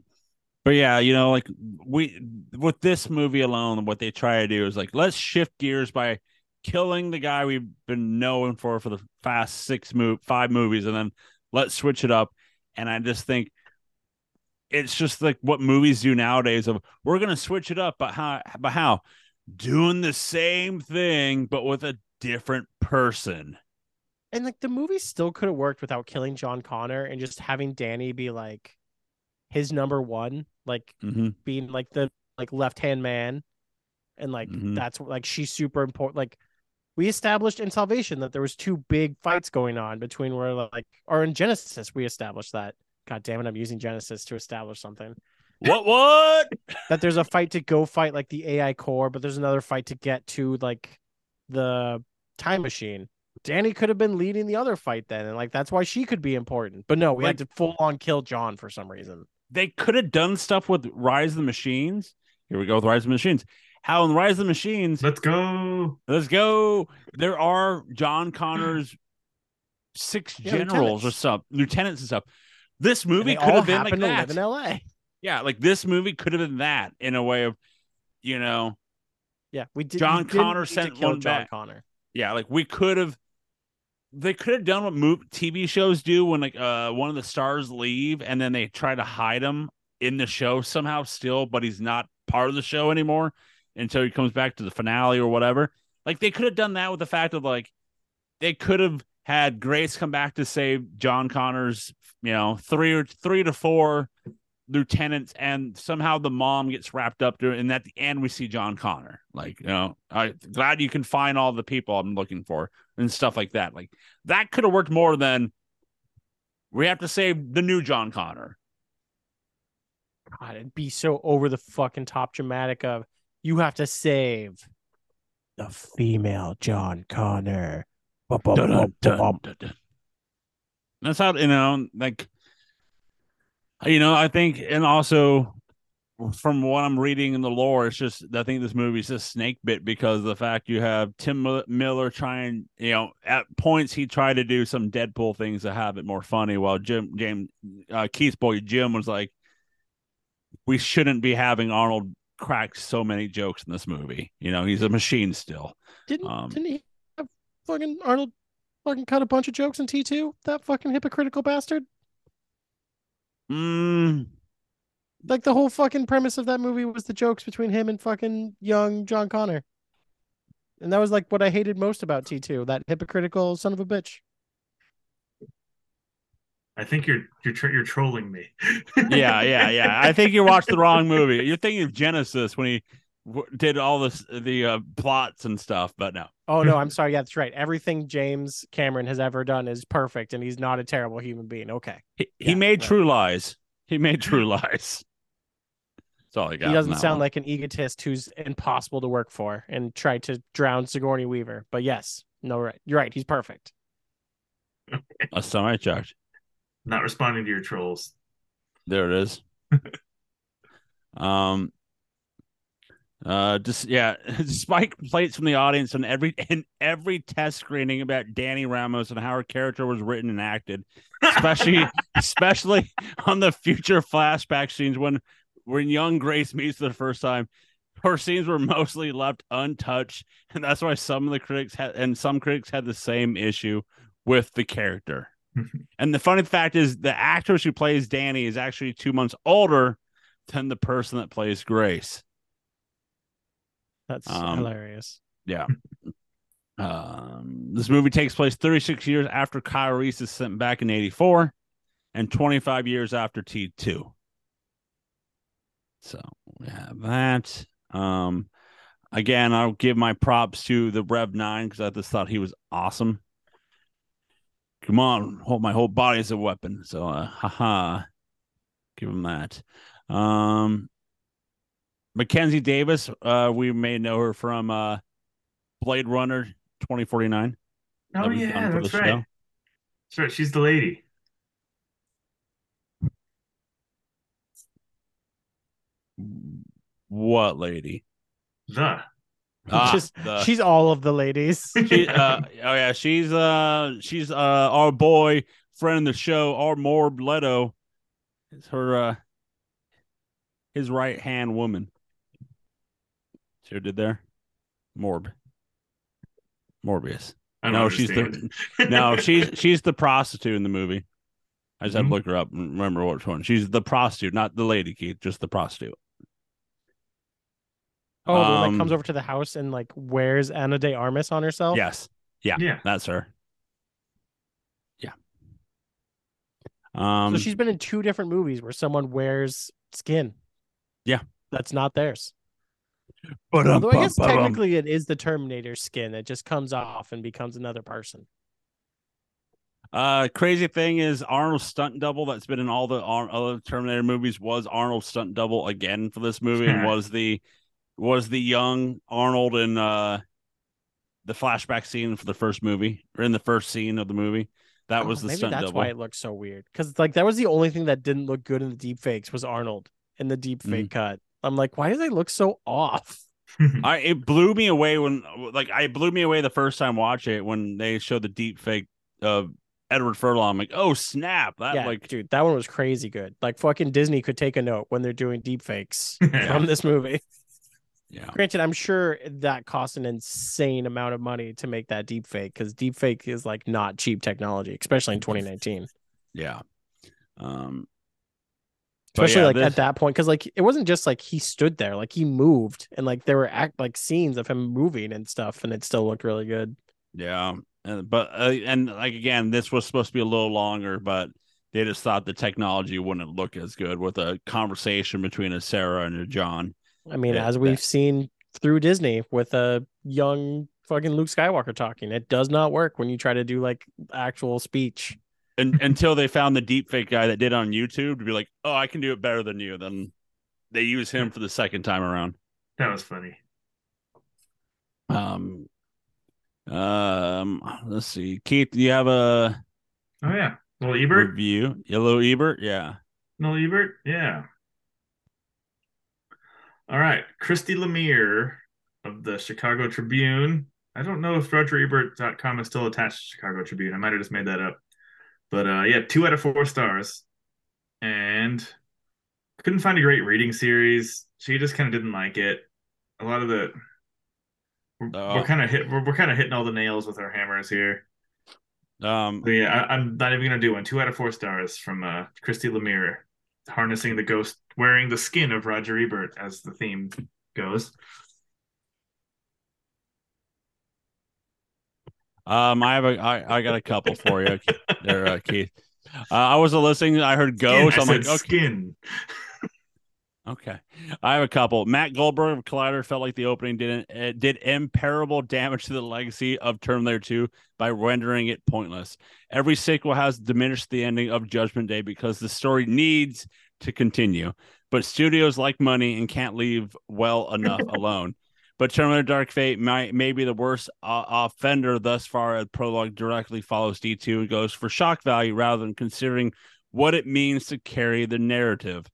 but yeah, you know, like we with this movie alone, what they try to do is like let's shift gears by killing the guy we've been known for for the fast six move five movies and then let's switch it up. And I just think it's just like what movies do nowadays of we're gonna switch it up, but how but how? Doing the same thing but with a different person. And like the movie still could have worked without killing John Connor and just having Dani be like his number one, like hmm being like the like left hand man, and like Mhm. that's like she's super important. Like we established in Salvation that there was two big fights going on between where like or in Genisys we established that. God damn it, I'm using Genisys to establish something. What what? That there's a fight to go fight like the AI core, but there's another fight to get to like the time machine. Dani could have been leading the other fight then, and like that's why she could be important. But no, we had to full on kill John for some reason. they could have done stuff with Rise of the Machines. Here we go with Rise of the Machines. How in Rise of the Machines, Let's go. let's go. There are John Connor's six Yeah, generals or lieutenants. stuff, lieutenants and stuff. This movie could have been like that. in LA. Yeah, like this movie could have been that in a way of, you know, Yeah, we did. John we Connor sent one John back. Connor. yeah, like we could have. They could have done what movie TV shows do when like uh one of the stars leave and then they try to hide him in the show somehow still, but he's not part of the show anymore until he comes back to the finale or whatever. Like they could have done that with the fact of like they could have had Grace come back to save John Connor's, you know, three or three to four lieutenants, and somehow the mom gets wrapped up to it, and at the end we see John Connor. Like, you know, I glad you can find all the people I'm looking for and stuff like that. Like that could have worked more than we have to save the new John Connor. God, it'd be so over the fucking top dramatic of you have to save the female John Connor. Bum, bum, Dun, dun, dun, dun. That's how you know, like you know, I think, and also from what I'm reading in the lore, it's just I think this movie's just snake bit because of the fact you have Tim Miller trying, you know, at points he tried to do some Deadpool things to have it more funny, while Jim James uh, Keith's boy Jim was like, we shouldn't be having Arnold crack so many jokes in this movie. You know, he's a machine still. Didn't Um, didn't he have fucking Arnold fucking cut a bunch of jokes in T two? That fucking hypocritical bastard. Mm, Like the whole fucking premise of that movie was the jokes between him and fucking young John Connor. And that was like what I hated most about T two. That hypocritical son of a bitch. I think you're you're tr- you're trolling me. yeah, yeah, yeah. I think you watched the wrong movie. You're thinking of Genisys when he w- did all this the uh, plots and stuff, but no. Oh no, I'm sorry. Yeah, that's right. Everything James Cameron has ever done is perfect, and he's not a terrible human being. Okay, He, he Yeah, made right. True Lies. He made True Lies. That's all I got. he doesn't sound one. like an egotist who's impossible to work for and tried to drown Sigourney Weaver. But yes, no, right, you're right. He's perfect. Last time I. Not responding to your trolls. There it is. um. Uh, just yeah, Spike plates from the audience on every in every test screening about Dani Ramos and how her character was written and acted, especially especially on the future flashback scenes when when young Grace meets for the first time. Her scenes were mostly left untouched, and that's why some of the critics had and some critics had the same issue with the character. And the funny fact is, the actress who plays Dani is actually two months older than the person that plays Grace. That's Um, hilarious. Yeah. Um, this movie takes place 36 years after Kyle Reese is sent back in 84 and 25 years after T2. So we have that. Um, again, I'll give my props to the Rev 9 because I just thought he was awesome. Come on, hold my whole body as a weapon. So, uh, haha, give him that. Um, Mackenzie Davis, uh, we may know her from uh, Blade Runner 2049. Oh that yeah, that's right. show. That's right. She's the lady. What lady? The. Ah, Just- the- She's all of the ladies. she, uh, oh yeah, she's uh, she's uh, our boy friend of the show, our Morb Leto. Is her uh, his right hand woman. See what did there? Morb. Morbius. I don't No, she's the no, she's she's the prostitute in the movie. I just had to Mhm. look her up and remember which one. She's the prostitute, not the lady, Keith, just the prostitute. Oh, the one that Um, comes over to the house and like wears Ana de Armas on herself. Yes. Yeah. Yeah. That's her. Yeah. Um so she's been in two different movies where someone wears skin. Yeah. That's not theirs. But Although I guess technically it is the Terminator skin. It just comes off and becomes another person. Uh, crazy thing is Arnold's stunt double that's been in all the Ar- other Terminator movies was Arnold's stunt double again for this movie and was the was the young Arnold in uh the flashback scene for the first movie or in the first scene of the movie. That was Oh, the maybe stunt that's double. why it looks so weird. Because it's like that was the only thing that didn't look good in the deep fakes was Arnold in the deep fake Mm-hmm. cut. I'm like, why does they look so off? I it blew me away when like I blew me away the first time watching it when they showed the deep fake of Edward Furlong. I'm like, oh snap! That yeah, like dude, that one was crazy good. Like fucking Disney could take a note when they're doing deep fakes from this movie. yeah. Granted, I'm sure that cost an insane amount of money to make that deep fake because deep fake is like not cheap technology, especially in 2019. Yeah. Um Especially yeah, like this- at that point, because like it wasn't just like he stood there, like he moved and like there were act like scenes of him moving and stuff, and it still looked really good. Yeah, and, but uh, and like again, this was supposed to be a little longer, but they just thought the technology wouldn't look as good with a conversation between a Sarah and a John. I mean, as we've seen through Disney with a young fucking Luke Skywalker talking, it does not work when you try to do like actual speech. And until they found the deep fake guy that did on YouTube to be like, oh, I can do it better than you. Then they use him for the second time around. that was funny. Um, um, let's see, Keith, do you have a Oh yeah, little Ebert. review? Yellow Ebert, yeah. No Ebert, yeah. All right, Christy Lemire of the Chicago Tribune. I don't know if RogerEbert.com is still attached to Chicago Tribune. I might have just made that up. But uh, yeah, two out of four stars. And couldn't find a great reading series. She just kind of didn't like it. A lot of the we're, Oh. we're kind of hit. We're, we're kind of hitting all the nails with our hammers here. Um, But yeah, I, I'm not even gonna do one. Two out of four stars from uh, Christy Lemire, harnessing the ghost, wearing the skin of Roger Ebert, as the theme goes. Um, I have a, I, I got a couple for you there, uh, Keith. Uh, I was listening. I heard Skin, ghost. I I'm like, okay, skin. okay. I have a couple. Matt Goldberg of Collider felt like the opening didn't it did imperishable damage to the legacy of Terminator 2 by rendering it pointless. Every sequel has diminished the ending of Judgment Day because the story needs to continue, but studios like money and can't leave well enough alone. But Terminator Dark Fate might may be the worst uh, offender thus far. As prologue directly follows D2 and goes for shock value rather than considering what it means to carry the narrative.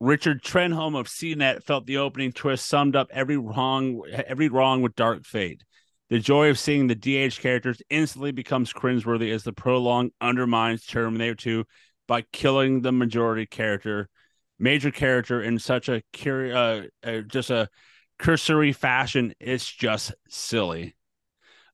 Richard Trenholm of CNET felt the opening twist summed up every wrong every wrong with Dark Fate. The joy of seeing the DH characters instantly becomes cringeworthy as the prolong undermines Terminator 2 by killing the majority character, major character in such a curi- uh, uh, just a cursory fashion. It's just silly.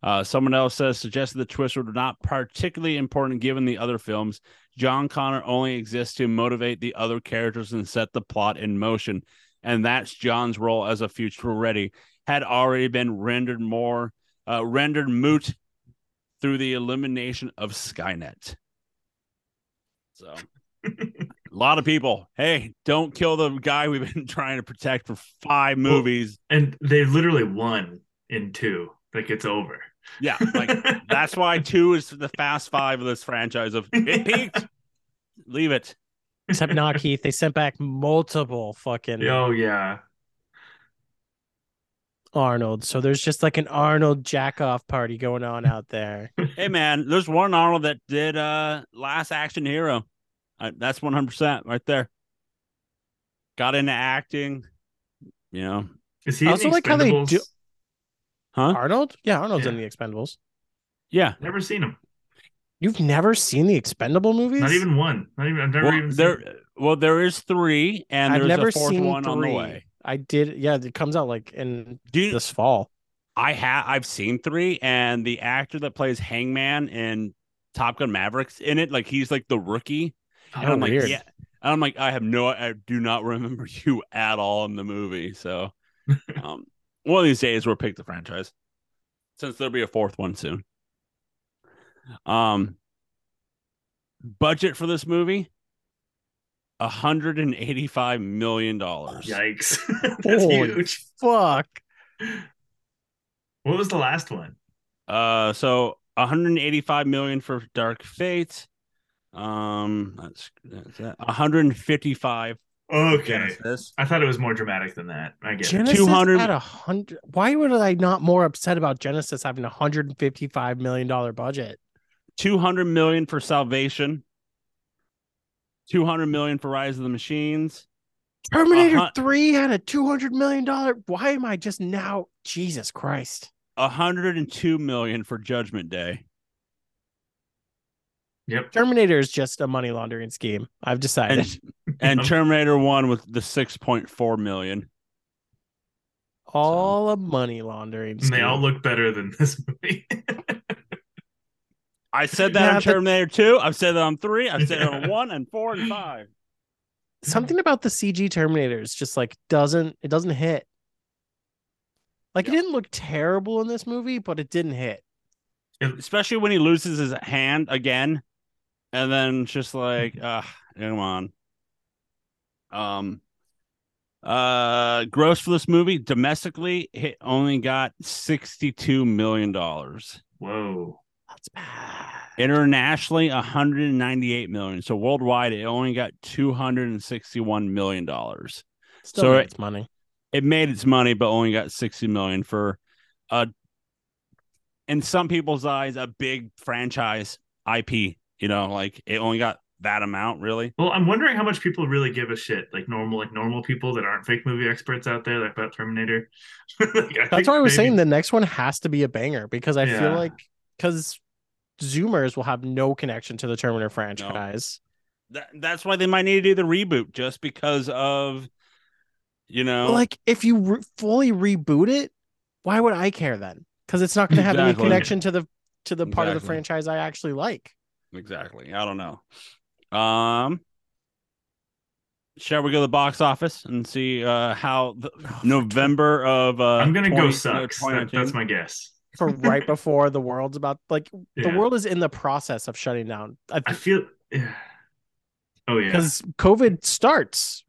Uh, someone else says suggested the twist were not particularly important given the other films. John Connor only exists to motivate the other characters and set the plot in motion, and that's John's role as a future ready had already been rendered more uh, rendered moot through the elimination of Skynet. So, a lot of people, hey, don't kill the guy we've been trying to protect for five movies. And they literally won in two. Like it's over. Yeah, like that's why two is the fast five of this franchise. Of it peaked, leave it. Except not Keith. They sent back multiple fucking oh yeah. Arnold. So there's just like an Arnold jack off party going on out there. Hey man, there's one Arnold that did uh Last Action Hero. Uh, that's 100 percent right there. Got into acting, you know, Is he I also like how they do- huh? Arnold? Yeah, Arnold's in the Expendables. Yeah. Never seen him. You've never seen the Expendable movies? Not even one. Not even. I've never Well, even. there, Seen well, there is three, and I've there's never a fourth seen one on the way. I did. Yeah, it comes out like in Do you, this fall. I have I've seen three, and the actor that plays Hangman in Top Gun Mavericks in it, like he's like the rookie. And I'm like, yeah. And I'm like, I have no, I do not remember you at all in the movie. So, um, one of these days we'll pick the franchise, since there'll be a fourth one soon. Um, budget for this movie, hundred and eighty-five million dollars. Yikes. That's Holy huge. Fuck. What was the last one? Uh, so 185 million for Dark Fate. Um, that's, that's that. 155 Okay. Genisys. I thought it was more dramatic than that. I get. Genisys 200 had a hundred. Why would I not more upset about Genisys having a hundred and fifty-five million dollar budget? 200 million for Salvation. 200 million for Rise of the Machines. Terminator Uh-huh. Three had a two hundred million dollar. Why am I just now? Jesus Christ! 102 million for Judgment Day. Yep. Terminator is just a money laundering scheme. I've decided. And and Terminator 1 with the 6.4 million. all a money laundering. And they all look better than this movie. I said that Yeah, on but- Terminator 2. I've said that on 3. I've said it on 1 and 4 and 5. Something about the CG Terminators just like doesn't it doesn't hit. Like it didn't look terrible in this movie, but it didn't hit. Especially when he loses his hand again. And then just like, ah, come on. Um uh gross for this movie domestically it only got 62 million dollars Whoa. That's bad. internationally 198 million so worldwide it only got 261 million dollars Still So made it- its money. it made its money but only got 60 million for uh in some people's eyes a big franchise ip you know like it only got that amount really Well, I'm wondering how much people really give a shit, like normal, like normal people that aren't fake movie experts out there, like about Terminator. Like, That's why I was maybe- saying the next one has to be a banger because I feel like because Zoomers will have no connection to the Terminator franchise. that, that's why they might need to do the reboot just because of you know Like if you re- fully reboot it, why would I care then? Because it's not going to have Exactly. any connection to the to the part of the franchise I actually like. Exactly i don't know um shall we go to the box office and see uh how the november of uh I'm gonna 20 go no, sucks. That- that's my guess. For right before the world's about like the world is in the process of shutting down. I I feel. Yeah. Oh yeah. because COVID starts.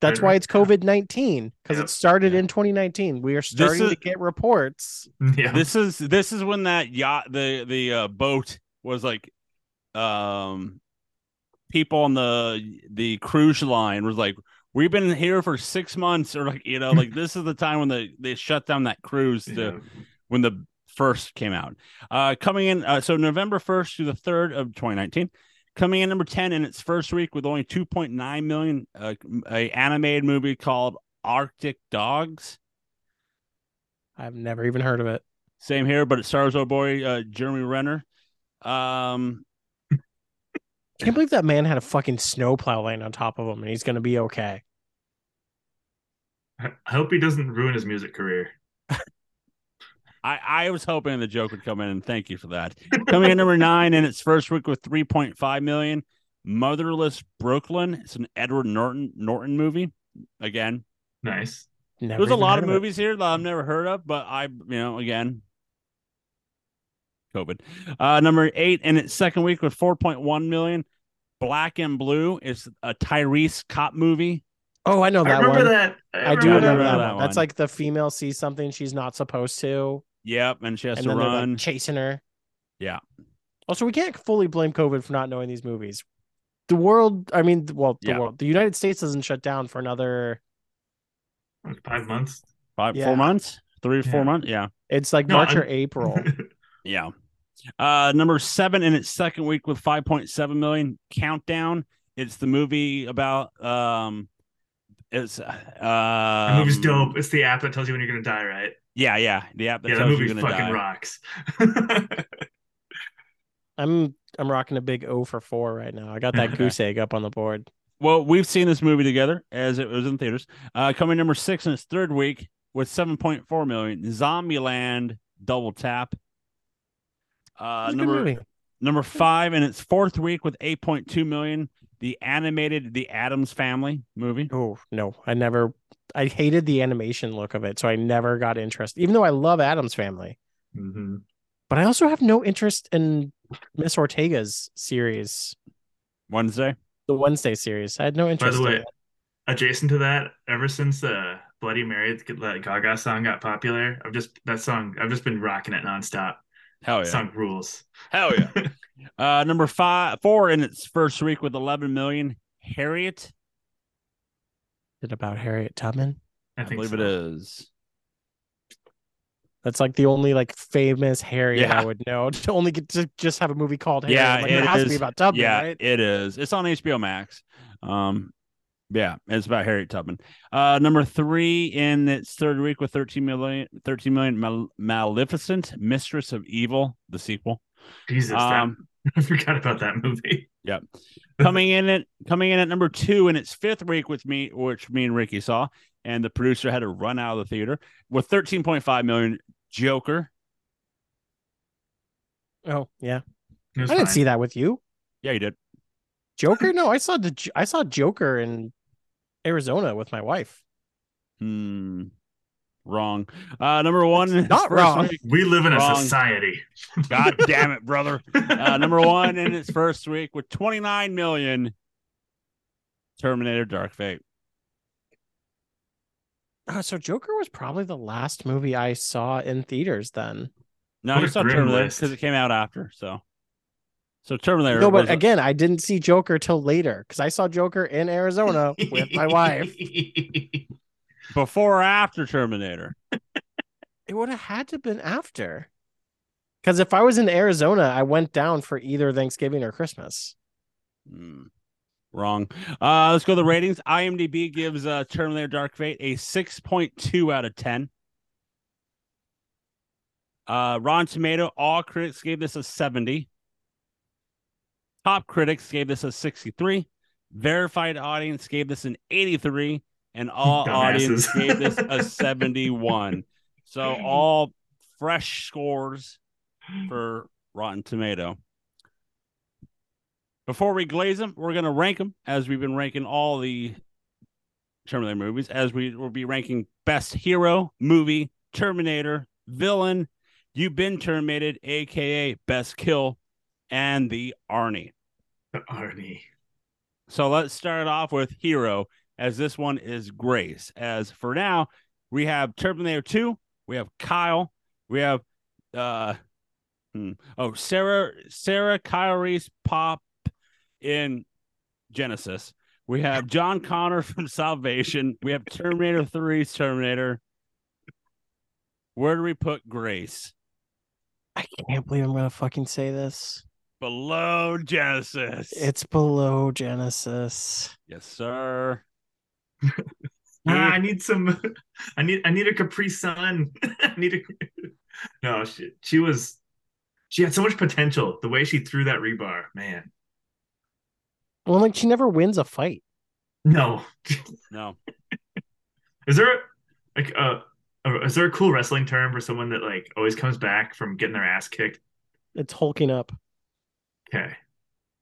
That's Right, why it's COVID nineteen because Yep. it started Yeah. in 2019. We are starting is- to get reports. Yeah. this is this is when that yacht the the uh, boat was like um people on the the cruise line was like we've been here for six months or like you know like this is the time when they they shut down that cruise to Yeah. when the first came out uh coming in uh, so november 1st to the 3rd of 2019 coming in number 10 in its first week with only 2.9 million uh, a animated movie called arctic dogs I've never even heard of it. same here but it stars our boy uh jeremy renner um I can't believe that man had a fucking snowplow laying on top of him and he's gonna be okay. I I hope he doesn't ruin his music career. I, I was hoping the joke would come in, and thank you for that. Coming in number nine in its first week with 3.5 million. Motherless Brooklyn. It's an Edward Norton Norton movie. Again, Nice. Never there's a lot heard of it. movies here that I've never heard of, but I, you know, again, COVID. Uh, number eight in its second week with 4.1 million. Black and Blue is a Tyrese cop movie. Oh, I know I that remember one. that. I do I remember remember that, that one. That's like the female sees something she's not supposed to, Yep, and she has and to then run. like chasing her. Yeah. Also, we can't fully blame COVID for not knowing these movies. The world, I mean, well, the Yeah. world, the United States doesn't shut down for another. Five months. Five, Yeah. four months, three, four months. Yeah. It's like No, March or I'm- April. Yeah. Uh number seven in its second week with 5.7 million countdown. It's the movie about um it's uh the movie's dope. It's the app that tells you when you're gonna die, right? Yeah, yeah. The app that yeah, tells you movie you're gonna fucking die. rocks. I'm I'm rocking a big O for four right now. I got that goose egg up on the board. Well, we've seen this movie together as it was in theaters. Uh coming number six in its third week with 7.4 million. Zombieland Double Tap. Uh It's a good number. Number five in its fourth week with 8.2 million. the animated The Addams Family movie. Oh no, I never. I hated the animation look of it, so I never got interested. Even though I love Addams Family, Mhm. but I also have no interest in Miss Ortega's series, Wednesday. the Wednesday series. I had no interest. By the in way, it. adjacent to that, ever since the Bloody Mary, that Gaga song got popular, I've just that song. I've just been rocking it nonstop. Hell yeah. Song rules. Hell yeah. uh, number five, four in its first week with 11 million. Harriet, Is it about Harriet Tubman? I I, believe so. it is. That's like the only like famous Harriet Yeah. I would know to only get to just have a movie called Harriet. Yeah, like, it it, has to be about Tubman, yeah, right? it is. It's on HBO Max. Um, yeah, it's about Harriet Tubman. Uh, number three in its third week with 13 million, 13 million Mal- Maleficent, Mistress of Evil, the sequel. Jesus, that- Um, I forgot about that movie. coming in at coming in at number two in its fifth week with me, which me and Ricky saw, and the producer had to run out of the theater with 13.5 million. Joker. Oh yeah, It was I didn't fine. see that with you. Yeah, you did. Joker? No, I saw the J- I saw Joker in Arizona with my wife. Hmm. Wrong. Uh, number one. its not wrong. week- We live in a Wrong. society. God damn it, brother. Uh, number one in its first week with 29 million. Terminator Dark Fate. Oh, so Joker was probably the last movie I saw in theaters then. No, What you saw Terminator because it came out after. So, so Terminator. No, but was again, I didn't see Joker till later because I saw Joker in Arizona with my wife. before or after Terminator. It would have had to have been after. Because if I was in Arizona, I went down for either Thanksgiving or Christmas. Hmm. Wrong. Uh, let's go to the ratings. IMDb gives uh, Terminator Dark Fate a 6.2 out of 10. Uh, Rotten Tomato, all critics gave this a 70. Top critics gave this a 63. Verified audience gave this an 83. And all audience gave this a 71. So all fresh scores for Rotten Tomato. Before we glaze them, we're going to rank them as we've been ranking all the Terminator movies, as we will be ranking best hero, movie, Terminator, villain, You've Been Terminated, aka Best Kill, and the Arnie. Arnie. So let's start off with hero, as this one is Grace. As for now, we have Terminator 2, we have Kyle, we have uh hmm, oh Sarah Sarah Kyle Reese Pop in Genisys. We have John Connor from Salvation. We have Terminator 3's Terminator. Where do we put Grace? I can't believe I'm gonna fucking say this. Below Genisys. It's below Genisys. yes, sir. Ah, I need some. I need. I need a Capri Sun. I need a. No, she. She was. She had so much potential. The way she threw that rebar, man. Well, like she never wins a fight. No. No. Is there like a, a is there a cool wrestling term for someone that like always comes back from getting their ass kicked? It's hulking up. Okay.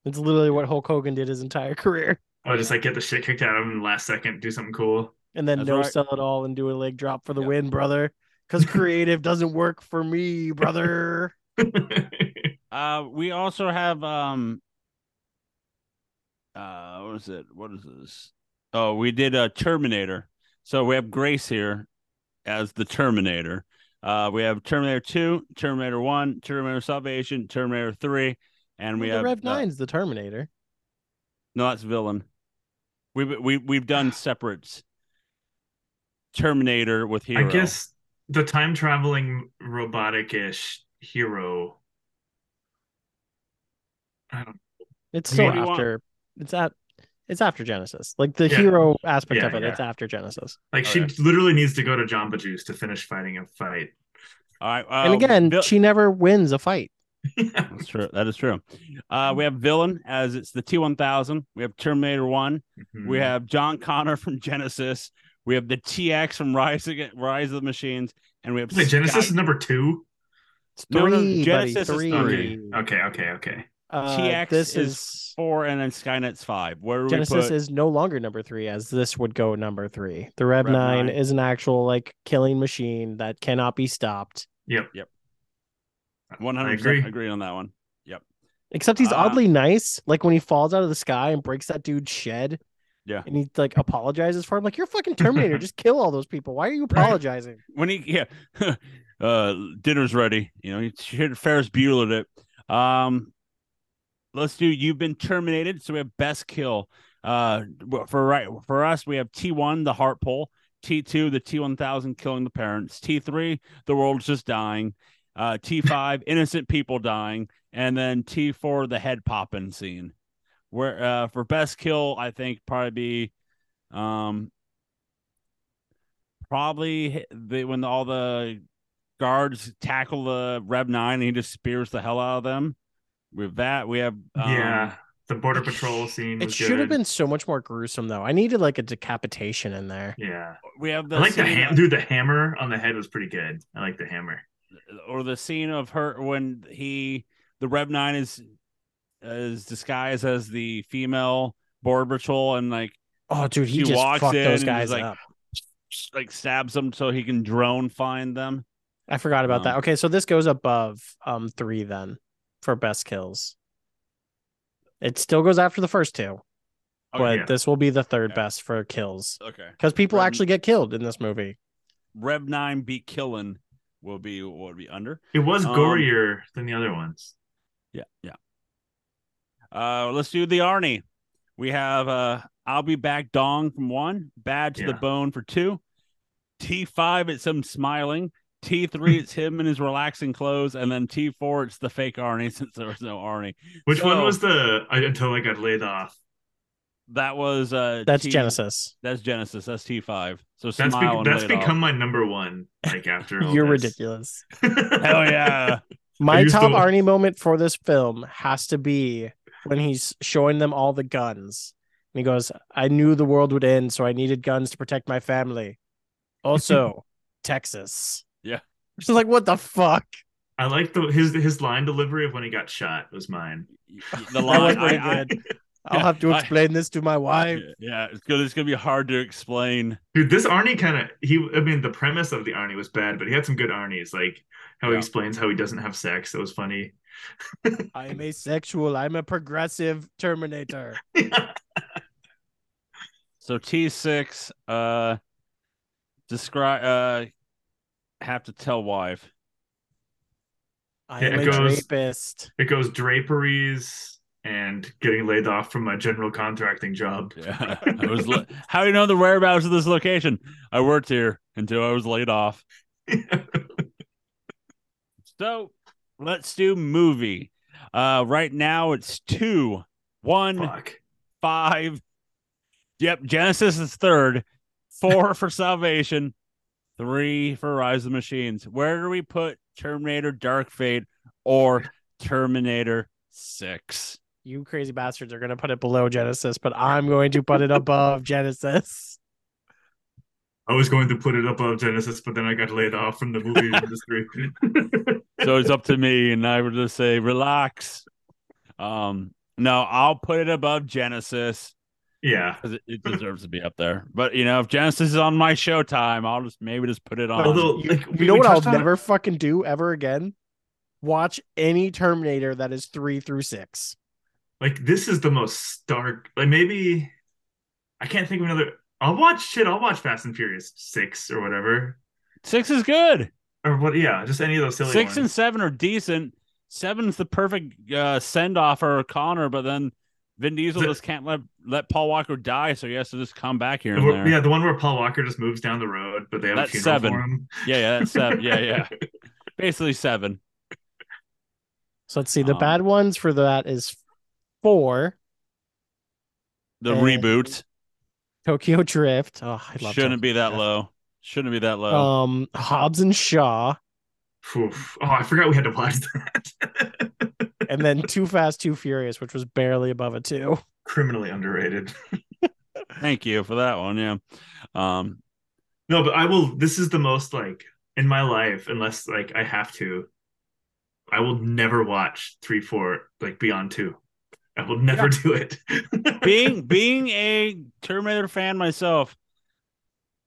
It's literally what Hulk Hogan did his entire career. Oh, just like get the shit kicked out of him in the last second, do something cool. And then That's no right. sell it all and do a leg drop for the Yep. win, brother. Because creative doesn't work for me, brother. Uh, we also have um. Uh, what is it? What is this? Oh, we did a Terminator. So we have Grace here as the Terminator. Uh, we have Terminator Two, Terminator One, Terminator Salvation, Terminator Three, and we Well, have the Rev uh, Nine's the Terminator. no, that's villain. We we we've done separate Terminator with hero. I guess the time traveling robotic ish hero. I don't It's I still mean- What do you want? after. It's at. It's after Genisys. Like the Yeah. hero aspect Yeah, of it, yeah. it's after Genisys. like she literally needs to go to Jamba Juice to finish fighting a fight. All right. and uh, again, vil- she never wins a fight. That's true. That is true. Uh, we have villain as it's the T one thousand. We have Terminator One. Hmm. We have John Connor from Genisys. We have the TX from Rise Against, Rise of the Machines, and we have Wait, Genisys is number two. It's No, no, three, Genisys is buddy. three. Three. Okay, okay, okay. Uh, TX this is is four, and then Skynet's five. Where do we Genisys put? is no longer number three, as this would go number three. The Rev, Rev 9, 9. is an actual like killing machine that cannot be stopped. Yep. Yep. One hundred percent agree. agree on that one. Yep. Except he's Uh, oddly nice. Like when he falls out of the sky and breaks that dude's shed. Yeah. And he like apologizes for him. Like, you're fucking Terminator. Just kill all those people. Why are you apologizing? When he yeah, uh, dinner's ready. You know, he should Ferris Bueller it. Um, let's do. You've been terminated. So we have best kill. Uh, for right for us, we have T one the heart pull. T two the T one thousand killing the parents. T three the world's just dying. Uh, T five innocent people dying, and then T four the head popping scene. Where uh for best kill, I think probably be, um, probably the when all the guards tackle the Rev Nine and he just spears the hell out of them. With that, we have um, yeah. The border patrol scene It was should have been so much more gruesome though. I needed like a decapitation in there. Yeah. we have the I like the scene- ham dude, the hammer on the head was pretty good. I like the hammer. Or the scene of her when he the Rev Nine is is disguised as the female border patrol and like Oh, dude, he just walks fucked in those guys like, up. like stabs them so he can drone find them. I forgot about that. um, Okay, so this goes above um three then for best kills. It still goes after the first two, but yeah. this will be the third Yeah. best for kills Okay. because people Rev- actually get killed in this movie. Rev Nine be Killing will be what would be under. It was Um, gorier than the other ones. Yeah, yeah. Uh, let's do the Arnie. We have uh, I'll be back dong from one, bad to the bone for two, T five it's him smiling, T three it's him in his relaxing clothes, and then T four it's the fake Arnie since there was no Arnie. Which one was the until I got laid off? That was uh That's T- Genisys. That's Genisys. That's T five. So That's be- that's laid off. become my number one. Like after all You're this. ridiculous. hell yeah. My top to- Arnie moment for this film has to be when he's showing them all the guns. And he goes, I knew the world would end, so I needed guns to protect my family. Also, Texas. Yeah. She's like, what the fuck? I like the his his line delivery of when he got shot was mine. The That was line I- I- good. I'll Yeah, have to I- explain this to my wife. yeah, it's gonna it's gonna be hard to explain. Dude, this Arnie kind of he. I mean, the premise of the Arnie was bad, but he had some good Arnies, like how he explains how he doesn't have sex. That was funny. I'm asexual. I'm a progressive Terminator. So T six, uh, describe, uh, have to tell wife. I am it a goes- rapist. it goes draperies and getting laid off from my general contracting job. Yeah, I was. Li- How do you know the whereabouts of this location? I worked here until I was laid off. So let's do movie. Uh, right now it's two, one, Fuck. five. Yep, Genisys is third. Four for Salvation. Three for Rise of the Machines. Where do we put Terminator Dark Fate or Terminator 6? You crazy bastards are going to put it below Genisys, but I'm going to put it above Genisys. I was going to put it above Genisys, but then I got laid off from the movie industry. So it's up to me, and I would just say, relax. Um, no, I'll put it above Genisys yeah. because it, it deserves to be up there. But you know, if Genisys is on my showtime, I'll just maybe just put it on. Although, like, you we- know what I'll touched on it- never fucking do ever again? Watch any Terminator that is three through six. Like this is the most stark. Like maybe I can't think of another. I'll watch shit. I'll watch Fast and Furious six or whatever, Six is good. or what? Yeah, just any of those silly Six ones. and seven are decent. Seven's the perfect uh, send off for Connor, but then Vin Diesel The- just can't let let Paul Walker die, so he has to just come back here and there. yeah, the one where Paul Walker just moves down the road, but they have That's a funeral seven. for him. yeah, yeah, that's seven. Yeah, yeah, basically seven. So let's see. The Um, bad ones for that is four The And- reboot Tokyo Drift. Oh, I love shouldn't Tokyo be that Drift. low. Shouldn't be that low. Um, Hobbs and Shaw, Oof. Oh, I forgot we had to watch that. and then Too Fast, Too Furious, which was barely above a two. Criminally underrated. Thank you for that one. Yeah. Um. No, but I will. This is the most like in my life, unless like I have to. I will never watch three, four, like Beyond Two. I will never do it. being being a Terminator fan myself,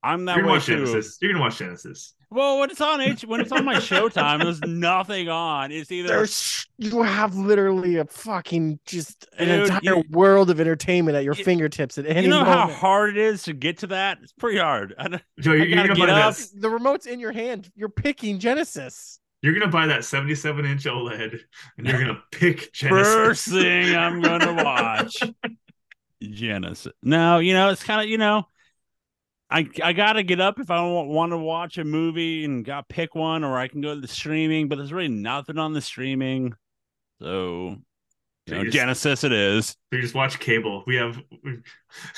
I'm that You're gonna way watch too. Genisys. You're gonna watch Genisys. Well, when it's on H, when it's on my Showtime, there's nothing on. It's either There's you have literally a fucking just an Dude, entire you- world of entertainment at your You- fingertips at any you know how hard it is to get to that. It's pretty hard. I don't- Joe, you're, I you're gotta gonna get up. that. the remote's in your hand. You're picking Genisys. You're gonna buy that 77 inch OLED, and you're gonna pick Genisys. First thing I'm gonna watch, Genisys. No, you know it's kind of you know, I I gotta get up if I want, want to watch a movie and got pick one, or I can go to the streaming. But there's really nothing on the streaming, so you know, Jeez. Genisys it is. We just watch cable. We have.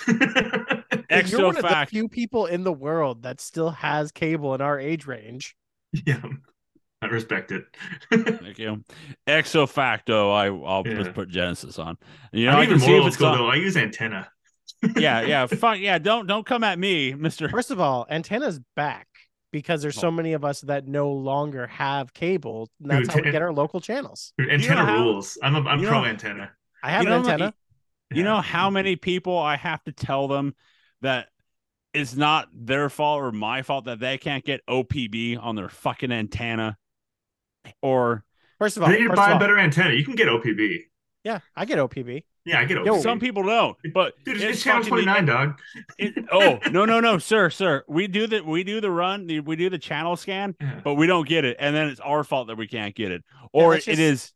And you're Exo one of the few people in the world that still has cable in our age range. yeah, I respect it. Thank you. Exo facto, I I'll Yeah. just put Genisys on. You know, I'm I even can see more if old it's school on. though. I use antenna. Yeah, yeah, fuck yeah. Don't don't come at me, Mister. First of all, antenna's back because there's so oh. many of us that no longer have cable. And that's Dude, how we get our local channels. Dude, Antenna how- rules. I'm a, I'm pro know- antenna. I have You an know, antenna. You know how many people I have to tell them that it's not their fault or my fault that they can't get OPB on their fucking antenna, or First of all, They need to first buy of a all, better antenna. You can get OPB. yeah, I get OPB. Yeah, I get OPB. Yo, some people don't. But Dude, it's it's, channel 29, dog. it- oh no no no sir sir we do the we do the run the, we do the channel scan Yeah. but we don't get it and then it's our fault that we can't get it or that's it just- is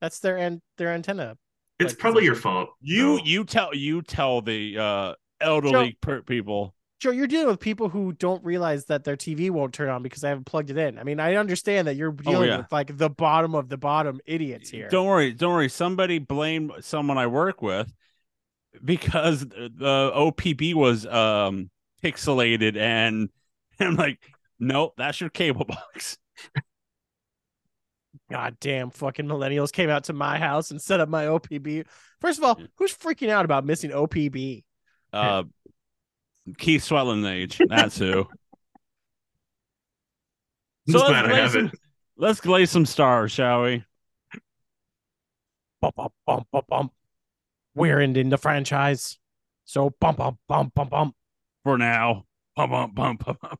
That's their an- their antenna. It's like, probably your fault. you though. you tell you tell the uh elderly per- people Joe, you're dealing with people who don't realize that their TV won't turn on because they haven't plugged it in. I mean, I understand that you're dealing yeah. with like the bottom of the bottom idiots here. Don't worry, don't worry. Somebody blamed someone I work with because the OPB was um pixelated, and I'm like, nope, that's your cable box. God damn fucking millennials came out to my house and set up my OPB. First of all, who's freaking out about missing OPB? Uh, Keith Swelling age. That's who. So just let's glad I have some- it. Let's glaze some stars, shall we? Bump, bump, bump, bump, bump. We're ending the franchise. So bump, bump, bump, bump, bump. For now. Bum, bum, bum, bum, bum.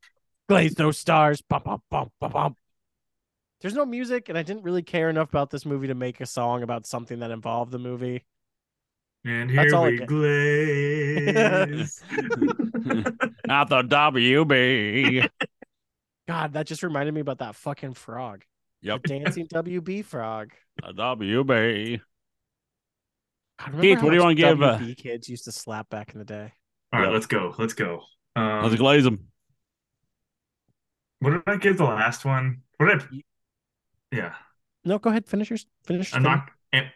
Glaze those stars. Bump, bump, bump, bump, bump. There's no music, and I didn't really care enough about this movie to make a song about something that involved the movie. And That's here all we it glaze. Not the WB. God, that just reminded me about that fucking frog. Yep, The dancing WB frog. the WB. God, remember Keith, what do you wanna give, uh, WB kids used to slap back in the day. All right, Yep. let's go. Let's go. Um, Let's glaze them. what did I give the last one? What did I? Yeah, No, go ahead. Finish your finish. I'm your- not.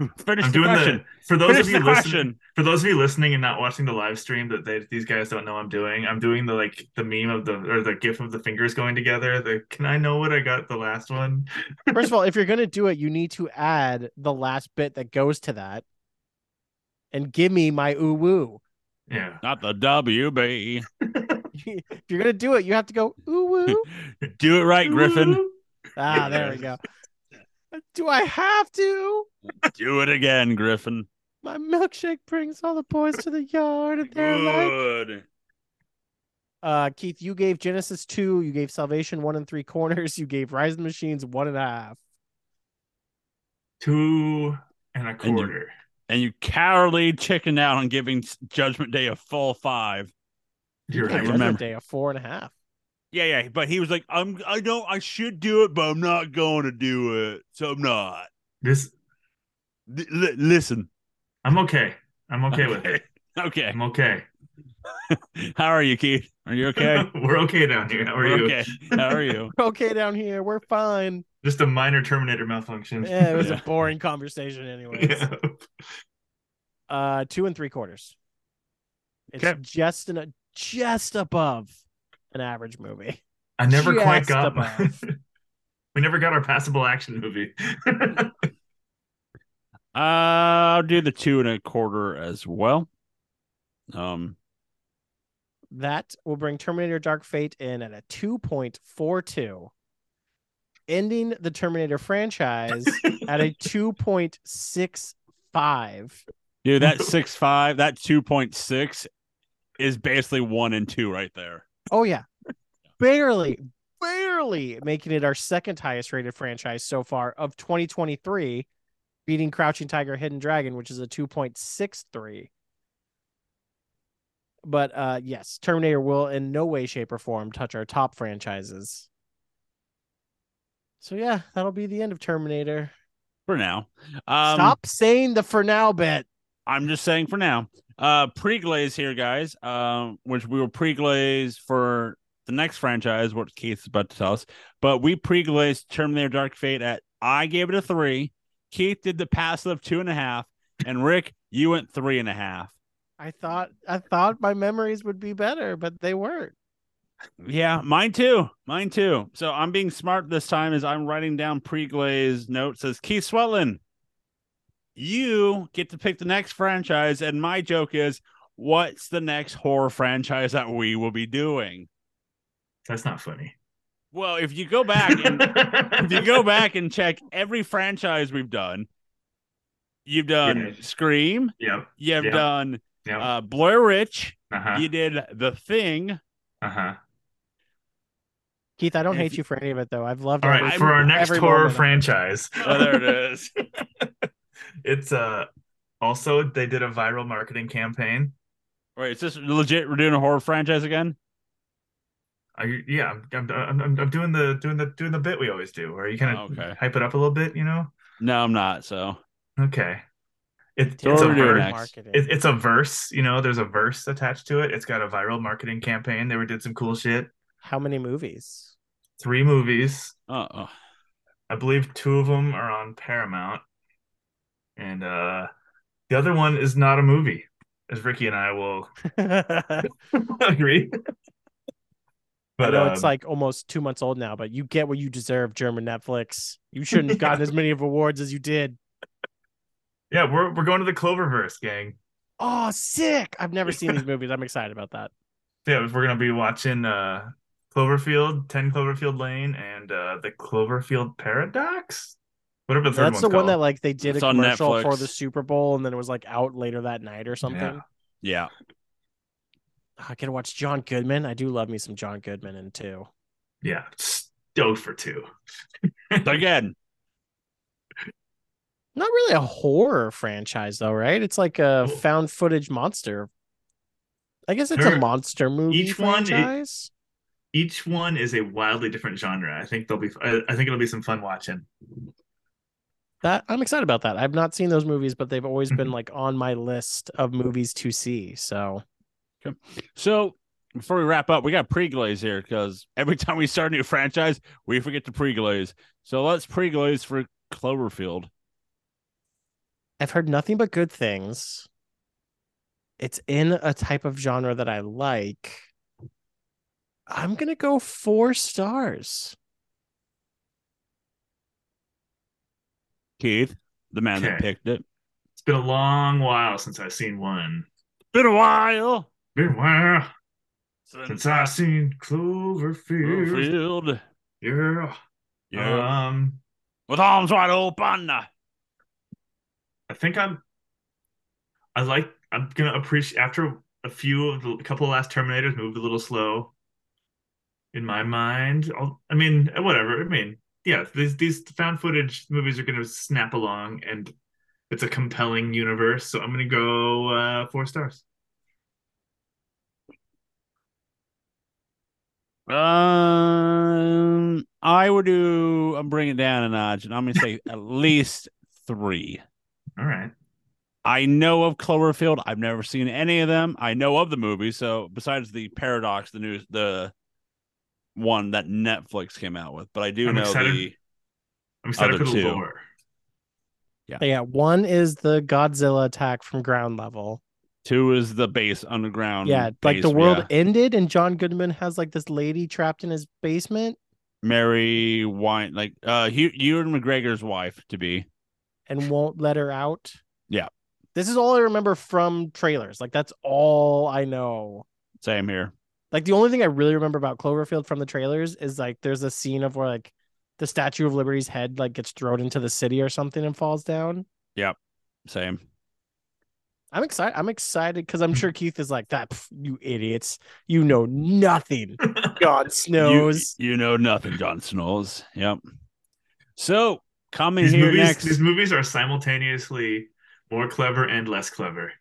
Finish I'm the doing question. the for those Finish of the you listening. question. For those of you listening and not watching the live stream, that they, these guys don't know I'm doing. I'm doing the like the meme of the or the gif of the fingers going together. The can I know what I got the last one? First of all, if you're gonna do it, you need to add the last bit that goes to that, and give me my ooh woo. Yeah. Not the WB. if you're gonna do it, you have to go ooh woo. Do it right, Griffin. ah, there we go. Do I have to? Do it again, Griffin. My milkshake brings all the boys to the yard, and they're like, Good. uh, Keith, you gave Genisys two, you gave Salvation one and three corners, you gave Rise of the Machines one and a half. Two and a And you- quarter. And you cowardly chickened out on giving Judgment Day a full five. You're Yeah, right. Judgment remember. Day a four and a half. Yeah, yeah, but he was like, "I'm, I don't, I should do it, but I'm not going to do it, so I'm not." This L- listen, I'm okay. I'm okay with it. okay. I'm okay. How are you, Keith? Are you okay? We're okay down here. How are We're you? Okay. How are you? We're okay down here. We're fine. Just a minor Terminator malfunction. Yeah, it was Yeah. a boring conversation, anyways. Yeah. Uh, two and three quarters. It's Okay. just an just above an average movie. I never quite got. above. we never got our passable action movie. I'll do the two and a quarter as well. Um, That will bring Terminator Dark Fate in at a 2.42. ending the Terminator franchise at a 2.65. Dude, that six five, that two point six is basically one and two right there. Oh yeah. Barely, barely making it our second highest rated franchise so far of 2023, beating Crouching Tiger Hidden Dragon, which is a 2.63. But uh yes, Terminator will in no way, shape, or form touch our top franchises. So yeah, that'll be the end of Terminator. For now. Um Stop saying the for now bit. I'm just saying for now. Uh pre-glaze here, guys. Um, which we will pre-glaze for the next franchise, what Keith's about to tell us. But we pre-glazed Terminator Dark Fate at I gave it a three. Keith did the passive two and a half, and Rick, you went three and a half. I thought I thought my memories would be better, but they weren't. Yeah, mine too. Mine too. So I'm being smart this time as I'm writing down pre-glazed notes. Says Keith Swetland, you get to pick the next franchise, and my joke is, what's the next horror franchise that we will be doing? That's not funny. Well, if you go back and if you go back and check every franchise we've done, you've done Yeah. Scream, Yep. you've Yep. done Yep. uh, Blair Witch, uh-huh. you did The Thing. Uh-huh. Keith, I don't If hate you- you for any of it though. I've loved All every- right, for our next horror moment of it. franchise. Oh, there it is. it's uh also they did a viral marketing campaign. Wait, is this legit? We're doing a horror franchise again? I, yeah, I'm, I'm, I'm, I'm doing the doing the doing the bit we always do, where you kind of Okay. hype it up a little bit, you know? No, I'm not. So Okay. It, So it's a are verse. Marketing. It, it's a verse, you know. There's a verse attached to it. It's got a viral marketing campaign. They were did some cool shit. How many movies? Three movies. uh oh. I believe two of them are on Paramount, and uh the other one is not a movie, as Ricky and I will agree. I But know um, it's like almost two months old now, but you get what you deserve, German Netflix. You shouldn't have gotten as many of awards as you did. yeah, we're we're going to the Cloververse, gang. Oh, sick! I've never seen these movies. I'm excited about that. Yeah, we're gonna be watching uh Cloverfield, 10 Cloverfield Lane, and uh the Cloverfield Paradox. Whatever the third That's one's the one called. that like they did It's a commercial for the Super Bowl, and then it was like out later that night or something. Yeah. Yeah. I can watch John Goodman. I do love me some John Goodman in two. Yeah, stoked for two. Again, Not really a horror franchise though, right? It's like a Well- found footage monster. I guess it's There- a monster movie each one, it- franchise. Each one is a wildly different genre. I think they'll be. I, I think it'll be some fun watching. That I'm excited about that. I've not seen those movies, but they've always been like on my list of movies to see. So so before we wrap up, we got pre-glaze here because every time we start a new franchise, we forget to pre-glaze. So let's pre-glaze for Cloverfield. I've heard nothing but good things. It's in a type of genre that I like. I'm gonna go four stars. Keith, the man that picked it. It's been a long while since I've seen one. Been a while Been a while since since I've seen Cloverfield. Cloverfield. Yeah. Yeah. Um, With arms wide open. I think I'm. I like. I'm gonna appreciate after a few of the a couple of last Terminators moved a little slow. In my mind, I'll, I mean, whatever. I mean, yeah, these these found footage movies are gonna snap along, and it's a compelling universe. So I'm gonna go uh, four stars. Um, I would do. I'm bringing down a notch, and I'm gonna say at least three. All right. I know of Cloverfield. I've never seen any of them. I know of the movie. So besides the Paradox, the news, the one that Netflix came out with, but I do I'm know excited. the I'm excited Other for the two. lore. Yeah, one is the Godzilla attack from ground level. two is the base underground. yeah, like the world yeah. ended, and John Goodman has like this lady trapped in his basement Mary Wine, like uh, Hugh, Ewan McGregor's wife to be. and won't let her out. Yeah. This is all I remember from trailers. Like that's all I know. Same here. Like the only thing I really remember about Cloverfield from the trailers is like there's a scene of where like the Statue of Liberty's head like gets thrown into the city or something and falls down. Yep. Same. I'm excited. I'm excited because I'm sure Keith is like that. "Pff, You idiots! You know nothing. Jon Snows. you know nothing, Jon Snows. Yep. So coming these here movies, next. these movies are simultaneously more clever and less clever.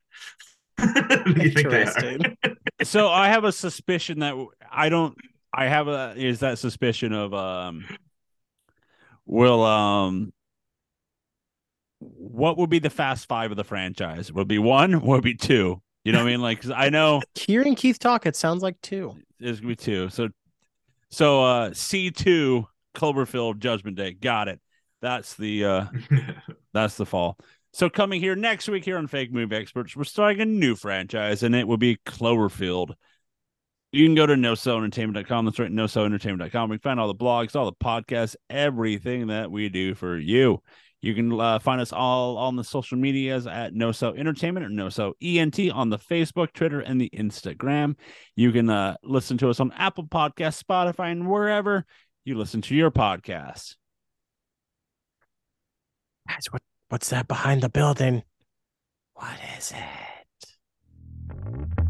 What do you think they are? Interesting. so I have a suspicion that I don't. I have a is that suspicion of um. Will um. What would be the Fast Five of the franchise? Will it be one? Will it be two? You know what I mean? Like 'cause I know Hearing Keith talk, it sounds like two. There's gonna be two. So, so uh, C two Cloverfield Judgment Day. Got it. That's the uh, that's the fall. So coming here next week here on Fake Movie Experts, we're starting a new franchise, and it will be Cloverfield. You can go to nocellentertainment.com. That's right, nocellentertainment.com. We can find all the blogs, all the podcasts, everything that we do for you. You can uh, find us all on the social medias at No So Entertainment or No So ENT on the Facebook, Twitter, and the Instagram. You can uh, listen to us on Apple Podcasts, Spotify, and wherever you listen to your podcasts. Guys, what What's that behind the building? What is it?